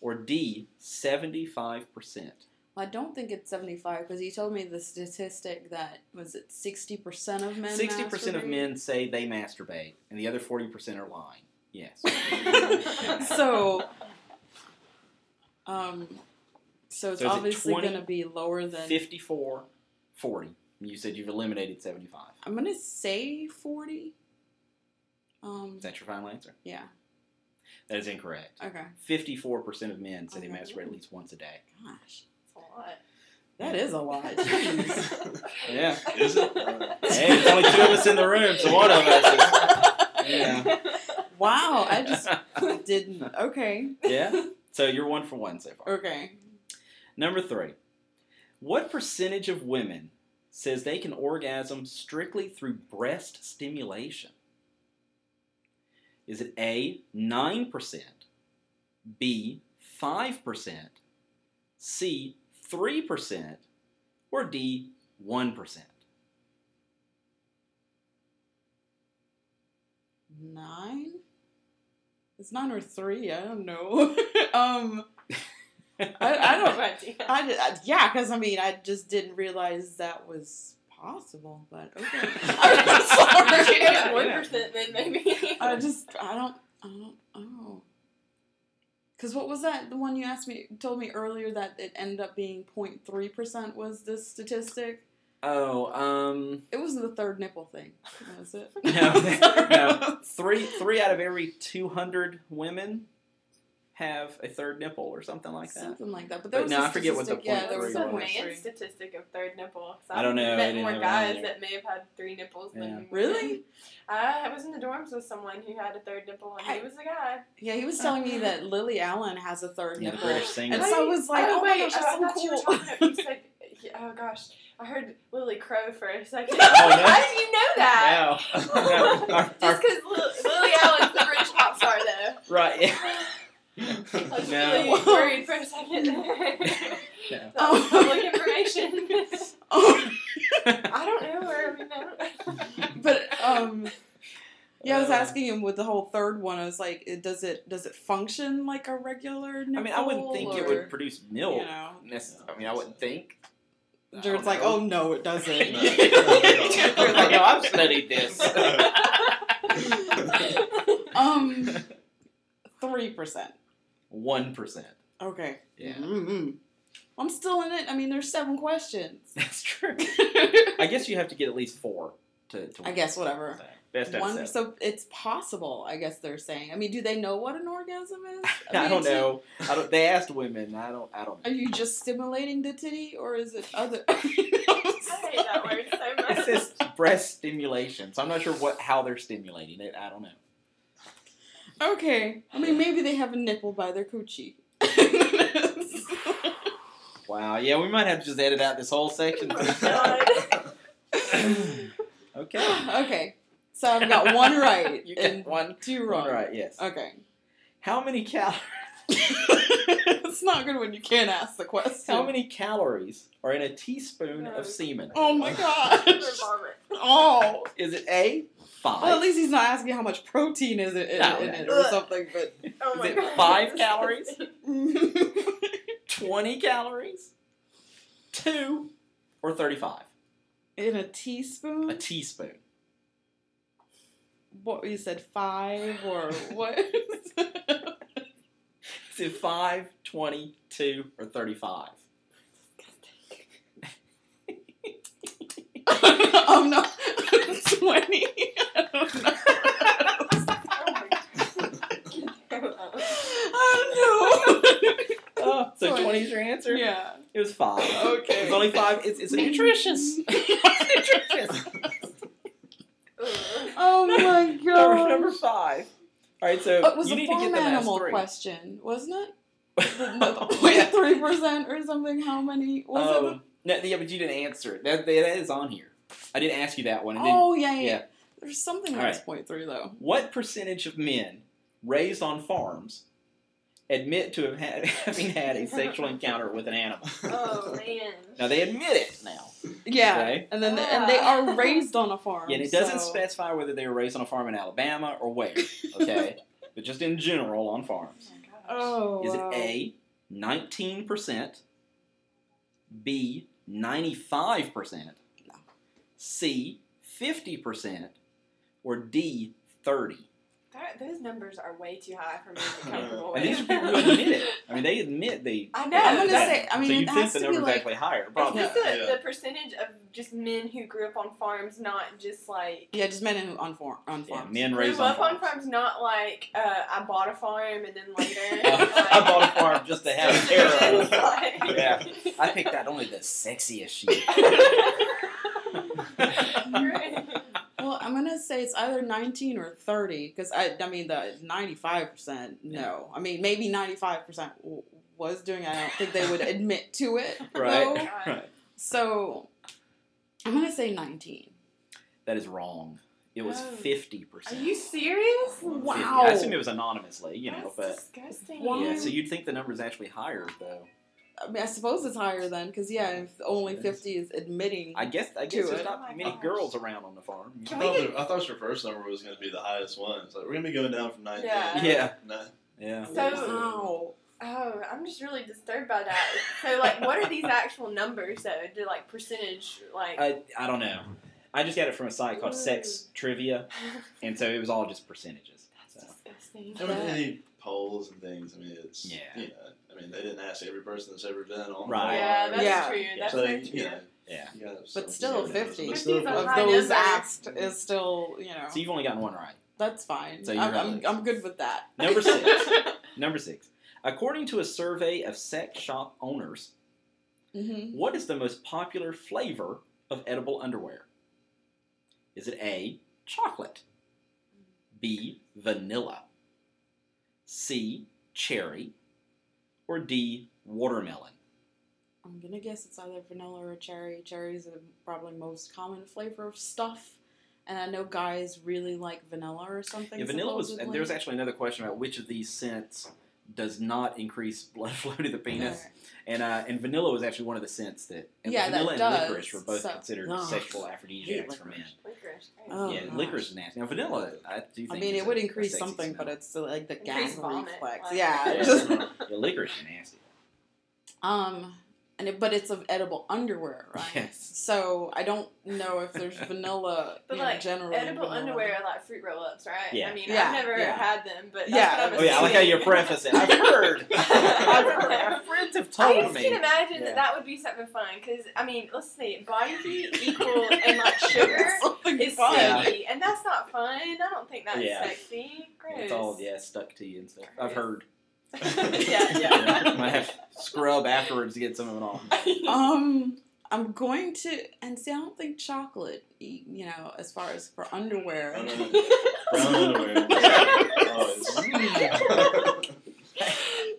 or D, 75%? I don't think it's 75 because you told me the statistic that was it 60% of men. 60% of men say they masturbate, and the other 40% are lying. Yes. So, um, so it's So is it obviously going to be lower than. 54, 40. You said you've eliminated 75. I'm going to say 40. Um, Is that your final answer? yeah. That is incorrect. Okay. 54% of men say they masturbate at least once a day. Gosh, That's a lot. that is a lot. Jeez. Yeah. Is it? Uh, Hey, there's only two of us in the room, so one of us yeah. wow, I just didn't. Okay. Yeah? So you're one for one so far. Okay. Number three. What percentage of women says they can orgasm strictly through breast stimulation? Is it A, 9%, B, 5%, C, 3%, or D, 1%? Nine? It's nine or three. I don't know. um, I, I don't. I, I yeah, because I mean, I just didn't realize that was possible. But okay, I'm sorry. Yeah, one percent then maybe. I just I don't I don't oh Because what was that? The one you asked me, told me earlier that it ended up being 0.3 percent was the statistic. Oh, um, It wasn't the third nipple thing, was it? No, no. three three out of every two hundred women have a third nipple or something like that. Something like that. But, But was no, a I forget what the statistic- yeah, point there three was a the was. point man three. statistic of third nipple? 'Cause I don't know, I Met didn't more have it on guys that may have had three nipples Yeah. women. Really? Uh, I was in the dorms with someone who had a third nipple, and he was a guy. Yeah, he was telling me uh-huh. that Lily Allen has a third Yeah, the nipple. British singer. And so I was like, oh, my oh, wait, gosh, that's I so thought you were cool. talking you oh gosh, I heard Lily Crow for a second. Oh, no. How did you know that? Now, our- Just because Lily Allen's the British pop star, though. right. Yeah. I was No. really worried for a second. Yeah. That was public information. Oh, I don't know where we know. but um, yeah, I was Uh, asking him with the whole third one. I was like, it, does it does it function like a regular nipple? I mean, I wouldn't think it would produce milk. You know, I mean, I wouldn't think. I Jared's like, oh no, it doesn't. Jared's like, no, I've studied this. um, three percent. One percent. Okay. Yeah. Mm-mm. I'm still in it. I mean, there's seven questions. That's true. I guess you have to get at least four to. to I guess whatever. Best One, so it's possible. I guess they're saying. I mean, do they know what an orgasm is? I, mean, don't know. I don't. They asked women. I don't. I don't. Are you just stimulating the titty, or is it other? I hate that word so much. It says breast stimulation, so I'm not sure what how they're stimulating it. I don't know. Okay. I mean, maybe they have a nipple by their coochie. Wow. Yeah, we might have to just edit out this whole section. God. okay. okay. So I've got one right You and one. two wrong. One right. Yes. Okay. How many calories? it's not good when you can't ask the question. How many calories are in a teaspoon No. of semen? Oh my gosh. Oh. Is it A five? Well, at least he's not asking how much protein is it in, no, in it or something. But oh is it God. five calories? Twenty calories? Two or thirty-five? In a teaspoon. A teaspoon. What you said five or what? is it five, twenty, two, or thirty-five? I'm not 20. Oh Oh, so Twenty. twenty is your answer? Yeah. It was five. Okay. It's only five. It's, it's nutritious. nutritious. Oh my Number, god. number five. All right, so Oh, it was you a need to farm get the last animal three. question, wasn't it? Oh, Wait, yeah. three percent or something? How many was it? Um, no, yeah, but you didn't answer it. That, that is on here. I didn't ask you that one. and then- Oh yeah, yeah, yeah. There's something All that was right. point three though. What percentage of men raised on farms admit to have had, having had a sexual encounter with an animal? Oh man. Now they admit it now. Yeah, Okay. and then and they Ah. are raised on a farm. Yeah, and it doesn't so- specify whether they were raised on a farm in Alabama or where. Okay, but just in general on farms. Oh, Is wow. it A, 19%, B, 95%, C, 50%, or D, 30? That, those numbers are way too high for me to be comfortable And these are people who admit it. I mean, they admit they. I know. I'm gonna that. say- I mean, so you think has the to number's like- actually higher? Is this the, Yeah. the percentage of just men who grew up on farms, not just like Yeah, just men who on farm on Yeah, farms. men grew raised up on on farms. farms, not like uh, I bought a farm and then later. I bought a farm just to have a care. Like- Yeah. I picked out only the sexiest sheep. Well, I'm gonna say it's either 19 or 30 because I, I mean the 95 percent no. I mean maybe 95 percent was doing. it. I don't think they would admit to it. Right. right. So I'm gonna say 19. That is wrong. It was Oh. fifty Are you serious? Wow. I assume it was anonymously, you know, That's but disgusting. Yeah. So you'd think the number's actually higher, though. I mean, I suppose it's higher then because yeah, if only It is. 50 is admitting. I guess I guess there's it. not Oh many gosh. girls around on the farm. I Can thought, we- the- I thought your first number was going to be the highest one. so we're going to be going down from 19. Yeah. Yeah. No. Yeah. So- wow. Oh, I'm just really disturbed by that. So, like, what are these actual numbers, though? Do like percentage, like? I I don't know. I just got it from a site called Ooh. Sex Trivia, and so it was all just percentages. That's So. disgusting. I mean, any polls and things. I mean, it's Yeah. You know, I mean, they didn't ask every person that's ever been on. Right. Yeah, that's Yeah. true. That's so very you know, Yeah. you gotta But still, 50 but still 50. of those asked is still, you know, So you've only gotten one right. that's fine. So you're I'm. I'm, I'm good with that. Number six. Number six. According to a survey of sex shop owners, hmm what is the most popular flavor of edible underwear? Is it A, chocolate, B, vanilla, C, cherry, or D, watermelon? I'm gonna guess it's either vanilla or cherry. Cherry is the probably most common flavor of stuff, and I know guys really like vanilla or something. Yeah, vanilla was. supposedly. There was actually another question about which of these scents does not increase blood flow to the penis, Alright. and uh, and vanilla was actually one of the scents that. And Yeah, that vanilla and does, licorice were both so- considered Ugh. sexual aphrodisiacs for men. Licorice. Oh, yeah, gosh. licorice is nasty. Now vanilla, I do. Think I mean, it would a increase sexy something, smell. but it's still like the Increase gas vomit, reflex. like- yeah, Yeah. yeah, licorice is nasty. um, and it, but it's of edible underwear, right? Yes. So I don't know if there's vanilla But you know, like generally edible vanilla. underwear are like fruit roll ups, right? Yeah. I mean, Yeah, I've never yeah. had them, but that's Yeah. what I'm Oh yeah, I like how you're preface it. I've heard. I've heard. My friends have I told just me. can imagine Yeah. that that would be something fun because I mean, let's see, body heat equal and like sugar is fun. Yeah. sticky, and that's not fun. I don't think that's Yeah. sexy. Gross. It's all yeah stuck to you and stuff. I've heard. yeah, yeah. Might have to scrub afterwards to get some of it off. Um, I'm going to, and see, I don't think chocolate, you know, as far as for underwear. I. Brown underwear. Oh,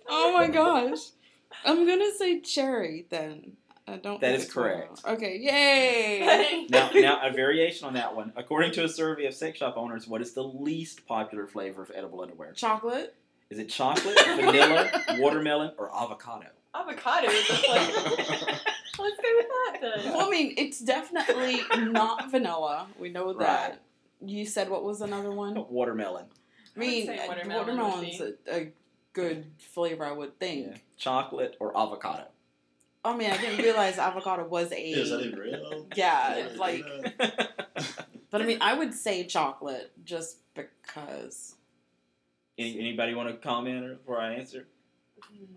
oh my gosh. I'm gonna say cherry then. I don't. That think is it's vanilla. correct. Okay, yay! Now, now a variation on that one. According to a survey of sex shop owners, what is the least popular flavor of edible underwear? Chocolate. Is it chocolate, vanilla, watermelon, or avocado? Avocado is a flavor. Let's go with that then. Well, I mean, it's definitely not vanilla. We know Right. that. You said what was another one? Watermelon. I mean, I would say uh, watermelon watermelon's a, a good flavor, I would think. Yeah. Chocolate or avocado. I mean, I didn't realize avocado was a. Yes, I didn't realize. Yeah, I like, but I mean, I would say chocolate just because. Any, anybody want to comment before I answer? Mm.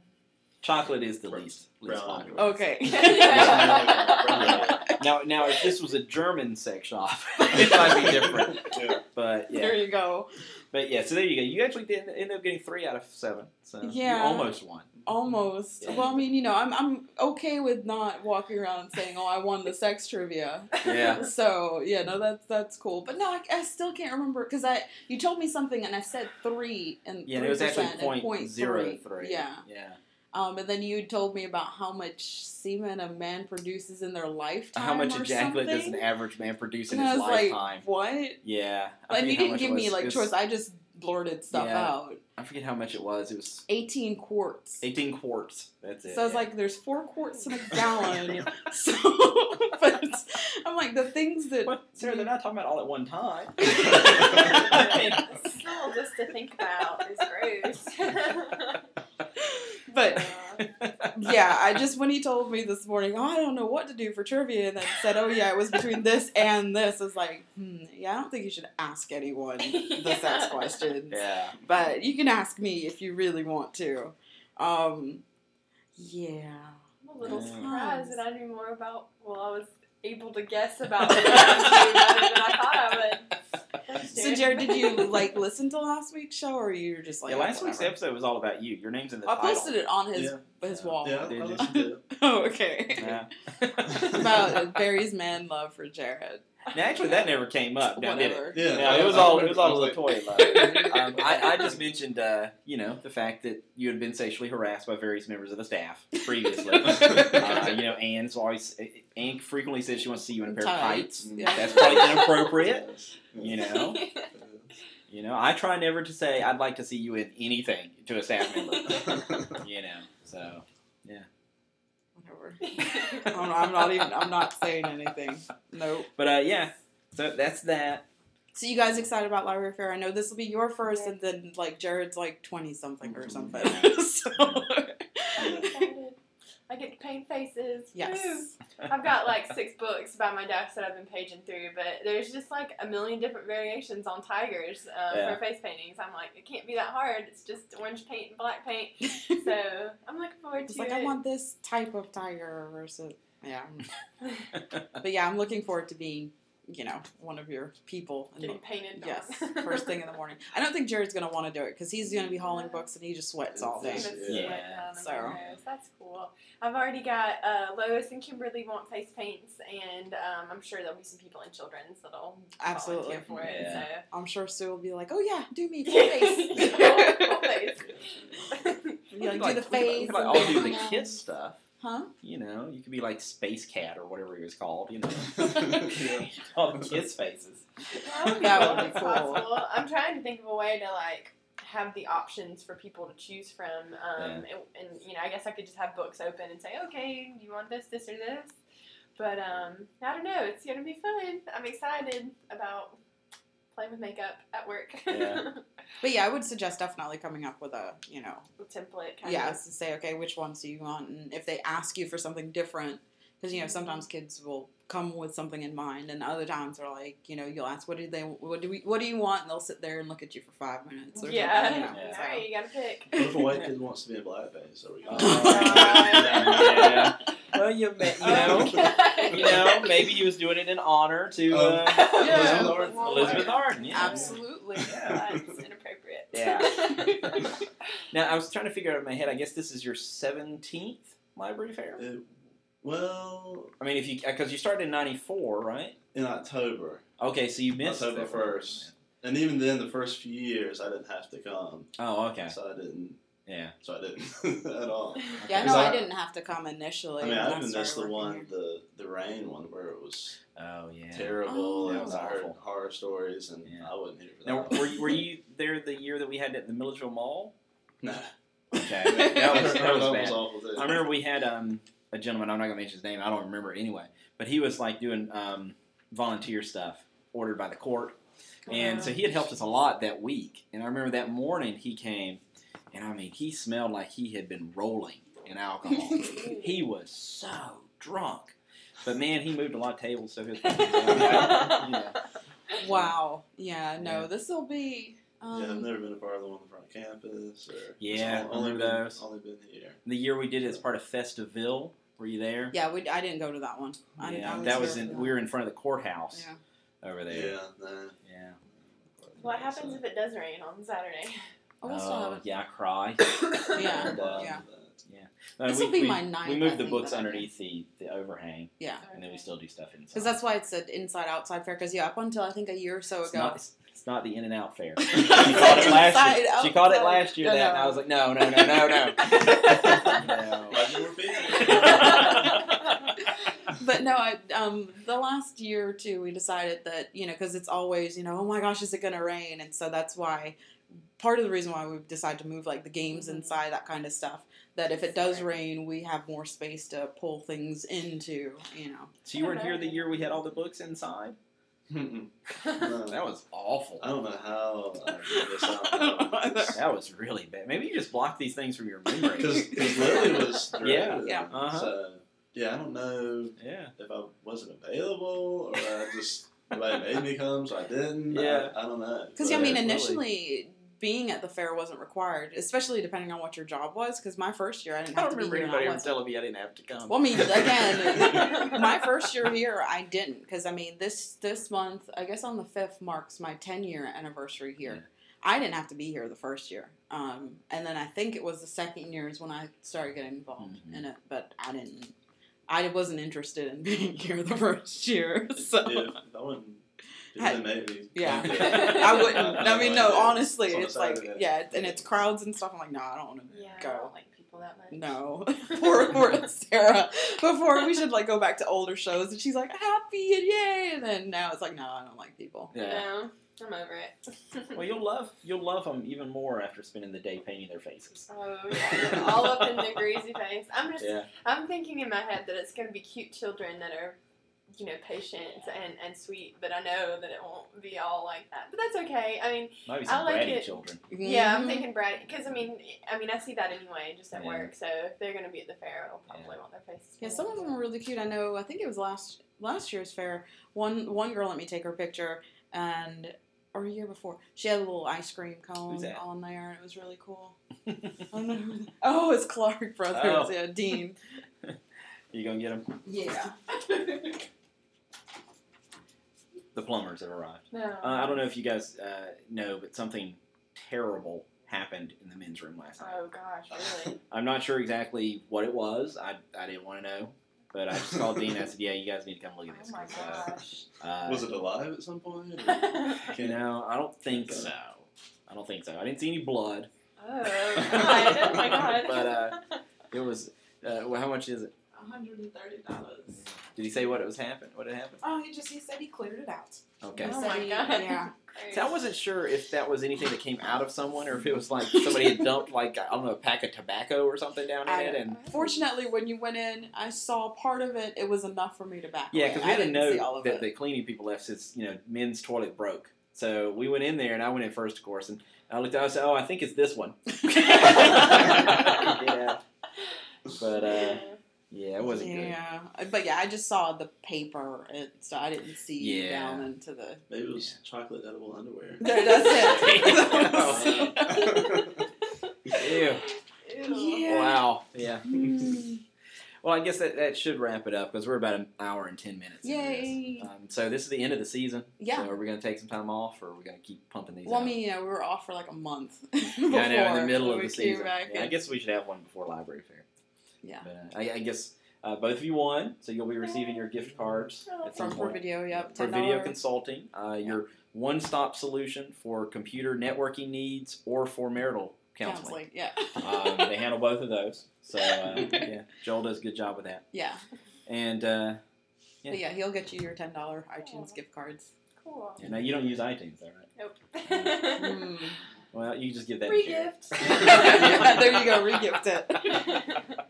Chocolate is the least least Brown popular. Okay. Now, now, if this was a German sex shop, it might be different. Yeah. But There yeah, you go. but yeah. So there you go. You actually did end up getting three out of seven. So Yeah. you almost won. Almost. Yeah. Well, I mean, you know, I'm I'm okay with not walking around saying, "Oh, I won the sex trivia." Yeah. So yeah, no, that's that's cool. But no, I, I still can't remember because I you told me something and I said three and Yeah, and it was actually 3% point point zero three. three. Yeah. Yeah. Um, and then you told me about how much semen a man produces in their lifetime. How much or ejaculate does an average man produce in And I his was lifetime? like, what? yeah. I And you didn't give it me like was- choice. I just blurted stuff Yeah. out. I forget how much it was. It was 18 quarts. 18 quarts. That's it. So I was yeah. like, there's four quarts in a gallon. so, but I'm like, the things that. What? Sarah, they're not talking about all at one time. Still, just to think about is gross. But yeah, I just, when he told me this morning, oh, I don't know what to do for trivia, and then said, oh, yeah, it was between this and this, I was like, hmm, yeah, I don't think you should ask anyone the sex questions. yeah. But you can ask me if you really want to. Um, yeah. I'm a little Yeah. surprised that I knew more about. Well, I was able to guess about the better than I thought I would. So, Jared, did you like listen to last week's show, or you were just like, yeah, oh, last week's episode was all about you. Your name's in the I title. posted it on his Yeah. his wall. Yeah, I Did you? listened to it. Oh, okay. Yeah. About Barry's man love for Jared. Now, actually, that never came up. Now, did it? Yeah, Yeah, it was I- I all it was all a remember- toy um, I, I just mentioned, uh, you know, the fact that you had been sexually harassed by various members of the staff previously. uh, you know, Anne's always Anne frequently says she wants to see you in a pair of tights. Yeah. That's probably inappropriate. You know, you know. I try never to say I'd like to see you in anything to a staff member. You know, so Whatever. I'm, I'm not even. I'm not saying anything. Nope. but uh, yeah. So that's that. So you guys excited about Library Fair? I know this will be your first, and then like Jared's like twenty something or something. so I get to paint faces. Woo. Yes. I've got like six books by my desk that I've been paging through, but there's just like a million different variations on tigers uh, Yeah. for face paintings. I'm like, it can't be that hard. It's just orange paint and black paint. So I'm looking forward to It's to like it. I want this type of tiger versus yeah. But yeah, I'm looking forward to being, you know, one of your people. Getting the- painted. Yes, on. first thing in the morning. I don't think Jared's gonna want to do it because he's gonna be hauling books and he just sweats all day. Yeah. Yeah. So- That's cool. I've already got uh, Lois and Kimberly want face paints, and um, I'm sure there'll be some people in children's that'll Absolutely. volunteer for it. Yeah. I'm sure Sue will be like, "Oh yeah, do me full face." Full face. You know, We do could, the like, we could, face. we could, like, all do the then- kids stuff. Huh? You know, you could be like Space Cat or whatever he was called. You know, Yeah. all the kids' faces. That would be, That cool. would be cool. possible. I'm trying to think of a way to like have the options for people to choose from. Um, and, and you know, I guess I could just have books open and say, okay, you want this, this, or this. But um, I don't know. It's gonna be fun. I'm excited about playing with makeup at work. Yeah. But yeah, I would suggest definitely coming up with a, you know, template. Kind yes, to say, okay, which ones do you want? And if they ask you for something different, because you know sometimes kids will come with something in mind, and other times they're like, you know, you'll ask, what do they, what do we, what do you want? And they'll sit there and look at you for five minutes. Or Yeah. something, you know, Yeah. so. All right, you gotta pick. What if a white kid wants to be in blackface? Are we Oh, yeah. Well, you, ma- you know, Okay. you know, maybe he was doing it in honor to Oh. uh, Yeah. Elizabeth Arden. Elizabeth Arden. Yeah. Absolutely. Yeah. That's inappropriate. Yeah. Now I was trying to figure out in my head. I guess this is your seventeenth library fair. It- well, I mean, if you because you started in '94, right? in October, Okay, so you missed October first, and even then, the first few years, I didn't have to come, Oh, okay. so I didn't. Yeah. So I didn't at all. Yeah, no, I, I- didn't have to come initially. I mean, when I even started missed the one, here. the the rain one, where it was Oh, yeah. terrible. Oh. and was I heard awful. horror stories, and Yeah. I wasn't here for Now, were you, were you there the year that we had it at the Milledgeville Mall? Nah. Okay, that was that was That bad. awful too. I remember we had um, a gentleman. I'm not gonna mention his name. I don't remember anyway. But he was like doing um, volunteer stuff ordered by the court, and so he had helped us a lot that week. And I remember that morning he came, and I mean he smelled like he had been rolling in alcohol. he was so drunk, but man, he moved a lot of tables. So his yeah. Wow. Yeah. No, Yeah. this will be. Um, yeah, I've never been a part of the one in front of campus. Or Yeah, it's only remember been, those? Only been here. the year we did it as part of Festiville. Were you there? Yeah, we, I didn't go to that one. I, yeah, I that was in. for We were in front of the courthouse Yeah. over there. Yeah, nah. Yeah. What happens if it does rain on Saturday? Oh, we'll still Oh, yeah, I cry. it. Yeah. And, uh, yeah. No, This we, will be we, my ninth, We I moved the books underneath the, the overhang, Yeah. and then we still do stuff inside. Because that's why it's an inside outside fair. Because yeah, up until I think a year or so it's ago. not, it's, it's not the in and out fair. She called it last inside, year. She called it last year No, that, and. I was like, no, no, no, no, no. no. Why'd you repeat but no, I, um, the last year or two, we decided that you know, because it's always you know, oh my gosh, is it gonna rain? And so that's why part of the reason why we decided to move like the games Mhm. inside that kind of stuff. That if it does rain, we have more space to pull things into. You know, So you weren't here the year we had all the books inside? Mm-mm. That was awful. I don't know how I figured this I don't know either. out. That was really bad. Maybe you just blocked these things from your memory. Because Lily was Yeah. Yeah. Uh-huh. So, yeah, I don't know yeah. if I wasn't available or I just nobody made me come, so I didn't. Yeah. I, I don't know. Because But I mean, Lily- initially being at the fair wasn't required, especially depending on what your job was. Because my first year, I didn't I have don't to be remember here. and I anybody ever wasn't. telling me I didn't have to come. Well, I mean, again, my first year here, I didn't because I mean, this this month, I guess on the fifth marks my ten year anniversary here. Yeah. I didn't have to be here the first year, um, and then I think it was the second year is when I started getting involved Mhm. in it, but I didn't. I wasn't interested in being here the first year, so If I wouldn't, if I- they made me. yeah, I wouldn't. I mean, no, honestly, It's it's like Saturday. yeah, and it's crowds and stuff. I'm like, no, I don't want to Yeah, I go. don't like people that much. No, poor poor Sarah. Before we should like go back to older shows, and she's like happy and yay, and then now it's like no, I don't like people. Yeah. No, I'm over it. Well, you'll love you'll love them even more after spending the day painting their faces. Oh yeah, all up in the greasy face. I'm just, Yeah. I'm thinking in my head that it's gonna be cute children that are you know, patient and, and sweet, but I know that it won't be all like that. But that's okay. I mean, Maybe I like bratty it. children. yeah, I'm Mhm. thinking Brad, because I mean, I mean, I see that anyway, just at Yeah. work. So if they're gonna be at the fair, I'll probably want their faces. Yeah, some of them are really cute. I know. I think it was last last year's fair. One one girl let me take her picture, and or a year before, she had a little ice cream cone Who's that? on there, and it was really cool. I don't know. Who that- oh, it's Clark Brothers. Oh. Yeah, Dean. You gonna get them? Yeah. The plumbers have arrived. No. Uh, I don't know if you guys uh, know, but something terrible happened in the men's room last night. Oh gosh, really? I'm not sure exactly what it was. I, I didn't want to know, but I just called Dean. and I said, "Yeah, you guys need to come look at oh this." my 'cause, uh, gosh. uh, Was it alive at some point? or- oh, You know, I don't think so. I don't think so. I didn't see any blood. God. Oh my god. But, uh, It was. Uh, well, how much is it? $130. Did he say what it was happened? What had happened? Oh, he just he said he cleared it out. Okay. Oh Said my he- god. Yeah. So I wasn't sure if that was anything that came out of someone, or if it was like somebody had dumped like I don't know a pack of tobacco or something down in I- it, and Fortunately, when you went in, I saw part of it. It was enough for me to back. Yeah, because we I had a didn't see note that it. the cleaning people left since you know, men's toilet broke. So we went in there, and I went in first, of course, and I looked out. I said, "Oh, I think it's this one." yeah, but uh, yeah, wasn't good. yeah, but yeah, I just saw the paper, and so I didn't see Yeah. down into the. Maybe it was chocolate edible underwear. There, that's Ew. it. yeah. Wow. Yeah. Mm. Well, I guess that, that should wrap it up because we're about an hour and ten minutes. Yay. this. Um, so this is the end of the season. Yeah. So are we going to take some time off, or are we going to keep pumping these? Well, I mean, you know, we were off for like a month. yeah, I know in the middle of the season. Yeah, I guess we should have one before library fair. Yeah. But, uh, I, I guess uh, both of you won, so you'll be receiving your gift cards at some From for point. video, yep. for $10. video consulting, uh, your one-stop solution for computer networking needs or for marital counseling. counseling. Yeah. um, they handle both of those. So uh, yeah, Joel does a good job with that. yeah. And uh, Yeah. But yeah, he'll get you your ten dollar iTunes gift cards. Cool. yeah, now you don't use iTunes, though, right? Nope. Mm. Well, you just give that Free to Jared. gift. there you go, regift it.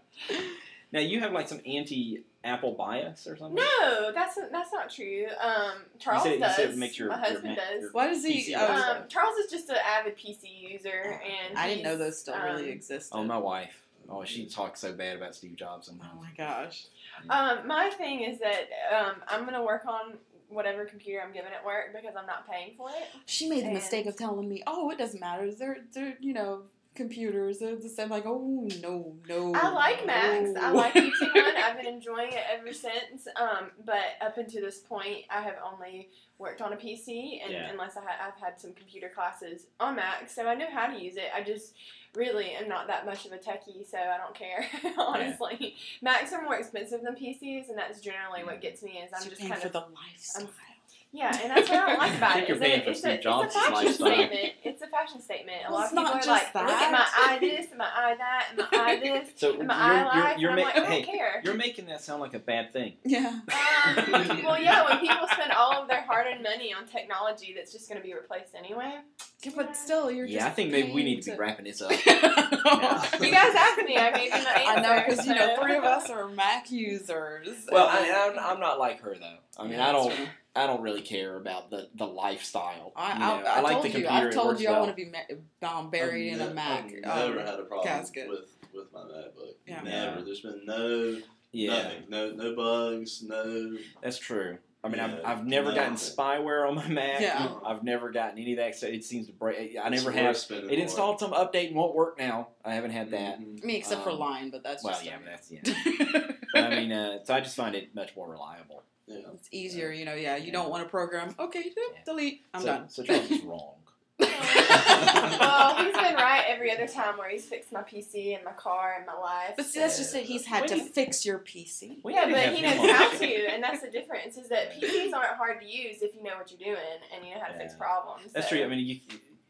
Now you have like some anti-Apple bias or something. No, that's that's not true. Um, Charles said- you does. said it makes your- My your husband ma- does. Why does he? Oh. Um, Charles is just an avid PC user, and I didn't know those still really um, existed. Oh, my wife. Oh, she talks so bad about Steve Jobs Oh my gosh. Um, my thing is that um, I'm gonna work on whatever computer I'm given at work because I'm not paying for it. She made the And- mistake of telling me, "Oh, it doesn't matter. They're they're you know computers. They're the same." Like, oh no no. I like Macs. I like using one. I've been enjoying it ever since. Um, but up until this point, I have only worked on a PC, and Yeah. unless I ha- I've had some computer classes on Mac, so I know how to use it. I just really am not that much of a techie, so I don't care. honestly, Macs are more expensive than PCs, and that's generally what gets me. Is I'm You're just kind for of the lifestyle. Yeah, and that's what I don't like about think it. you're is paying for it's, Steve a, it's a fashion lifestyle. statement. It's a fashion statement. A Well, lot it's of people not are just like, look at my that." eye this, and my eye that, and my eye this, So and you're, my eye life, you're, you're I'm ma- like, I don't hey, care. you're making that sound like a bad thing. Yeah. Um, well, yeah, when people spend all of their hard-earned money on technology that's just going to be replaced anyway. Yeah, but still, you're just Yeah. I think maybe we need to be wrapping this up. You guys asked me, I gave you the I know answer, because you know so- three of us are Mac users. Well, and- I, I'm, I'm not like her though. I mean, Yeah, I don't, true. I don't really care about the, the lifestyle. I, you know? I, I, like told the you. computer. I've told you I well. want to be ma- um, buried I've in a Mac. I've never um, had a problem casket. with with my MacBook. Yeah. Never. There's been no Yeah, nothing. No no bugs. No. that's true. I mean, I've, I've never gotten nothing. spyware on my Mac. Yeah. I've never gotten any of that. So it seems to break. I It's never have. It more. installed some update and won't work now. I haven't had that. Mhm. I mean, except for Um, line, but that's Well, just yeah, but that's yeah. but I mean, uh, so I just find it much more reliable. Yeah. it's easier. You know, yeah. You don't want to program. Okay, Yeah. delete. I'm so, done. So Charles is wrong. well, he's been right every other time where he's fixed my PC and my car and my life. But see, that's just that He's had We to need- fix your PC. We yeah, but he knows how to, and that's the difference. Is that PCs aren't hard to use if you know what you're doing and you know how to fix problems. That's so- true. I mean, you,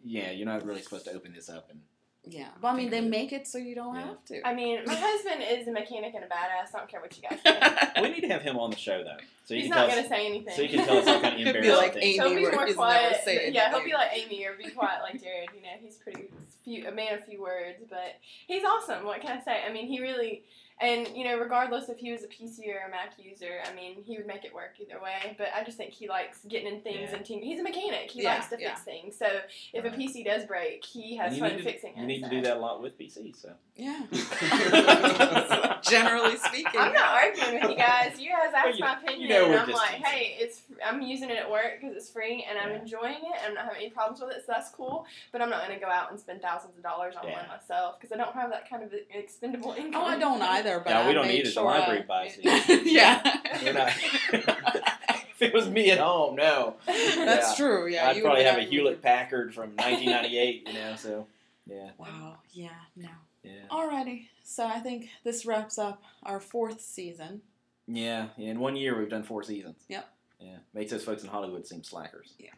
yeah, you're not really supposed to open this up and. Yeah, Well, I mean, they Think of it. make it so you don't Yeah. have to. I mean, my husband is a mechanic and a badass. I don't care what you guys say. we need to have him on the show though, so He's not gonna say anything. So you can tell us all kind of embarrassing like things. Amy, He'll be more he's quiet. never saying yeah, he'll be like Amy or be quiet like Jared. You know, he's pretty few, a man of few words, but he's awesome. What can I say? I mean, he really, And you know, regardless if he was a PC or a Mac user, I mean, he would make it work either way. But I just think he likes getting in things Yeah. and ting- he's a mechanic. He Yeah, likes to yeah. fix things. So if a PC does break, he has fun to, fixing it. You need to do that a lot with PCs. So Yeah. Generally speaking. I'm not arguing with you guys. You guys asked You- my opinion, you know and I'm like, teasing. hey, it's I'm using it at work because it's free, and I'm Yeah. enjoying it, and I'm not having any problems with it, so that's cool. But I'm not going to go out and spend thousands of dollars on Yeah. one myself because I don't have that kind of expendable income. Oh, I don't either. But Yeah, we I don't made need it. The Sure library I- buys it. yeah. We're not- if it was me at home, no. That's Yeah. true. Yeah. I'd you probably would have a Hewlett Packard from 1998. You know, so yeah, Wow. Yeah. No. yeah, Alrighty. So I think this wraps up our fourth season. yeah. yeah. In one year, we've done four seasons. Yep. Yeah, makes those folks in Hollywood seem slackers. Yeah.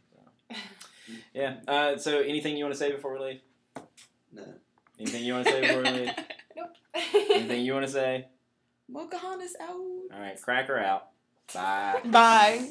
So. Yeah. Uh, so, anything you want to say before we leave? No. Anything you want to say before we leave? nope. Anything you want to say? Mokahan out. All right, cracker out. Bye. Bye.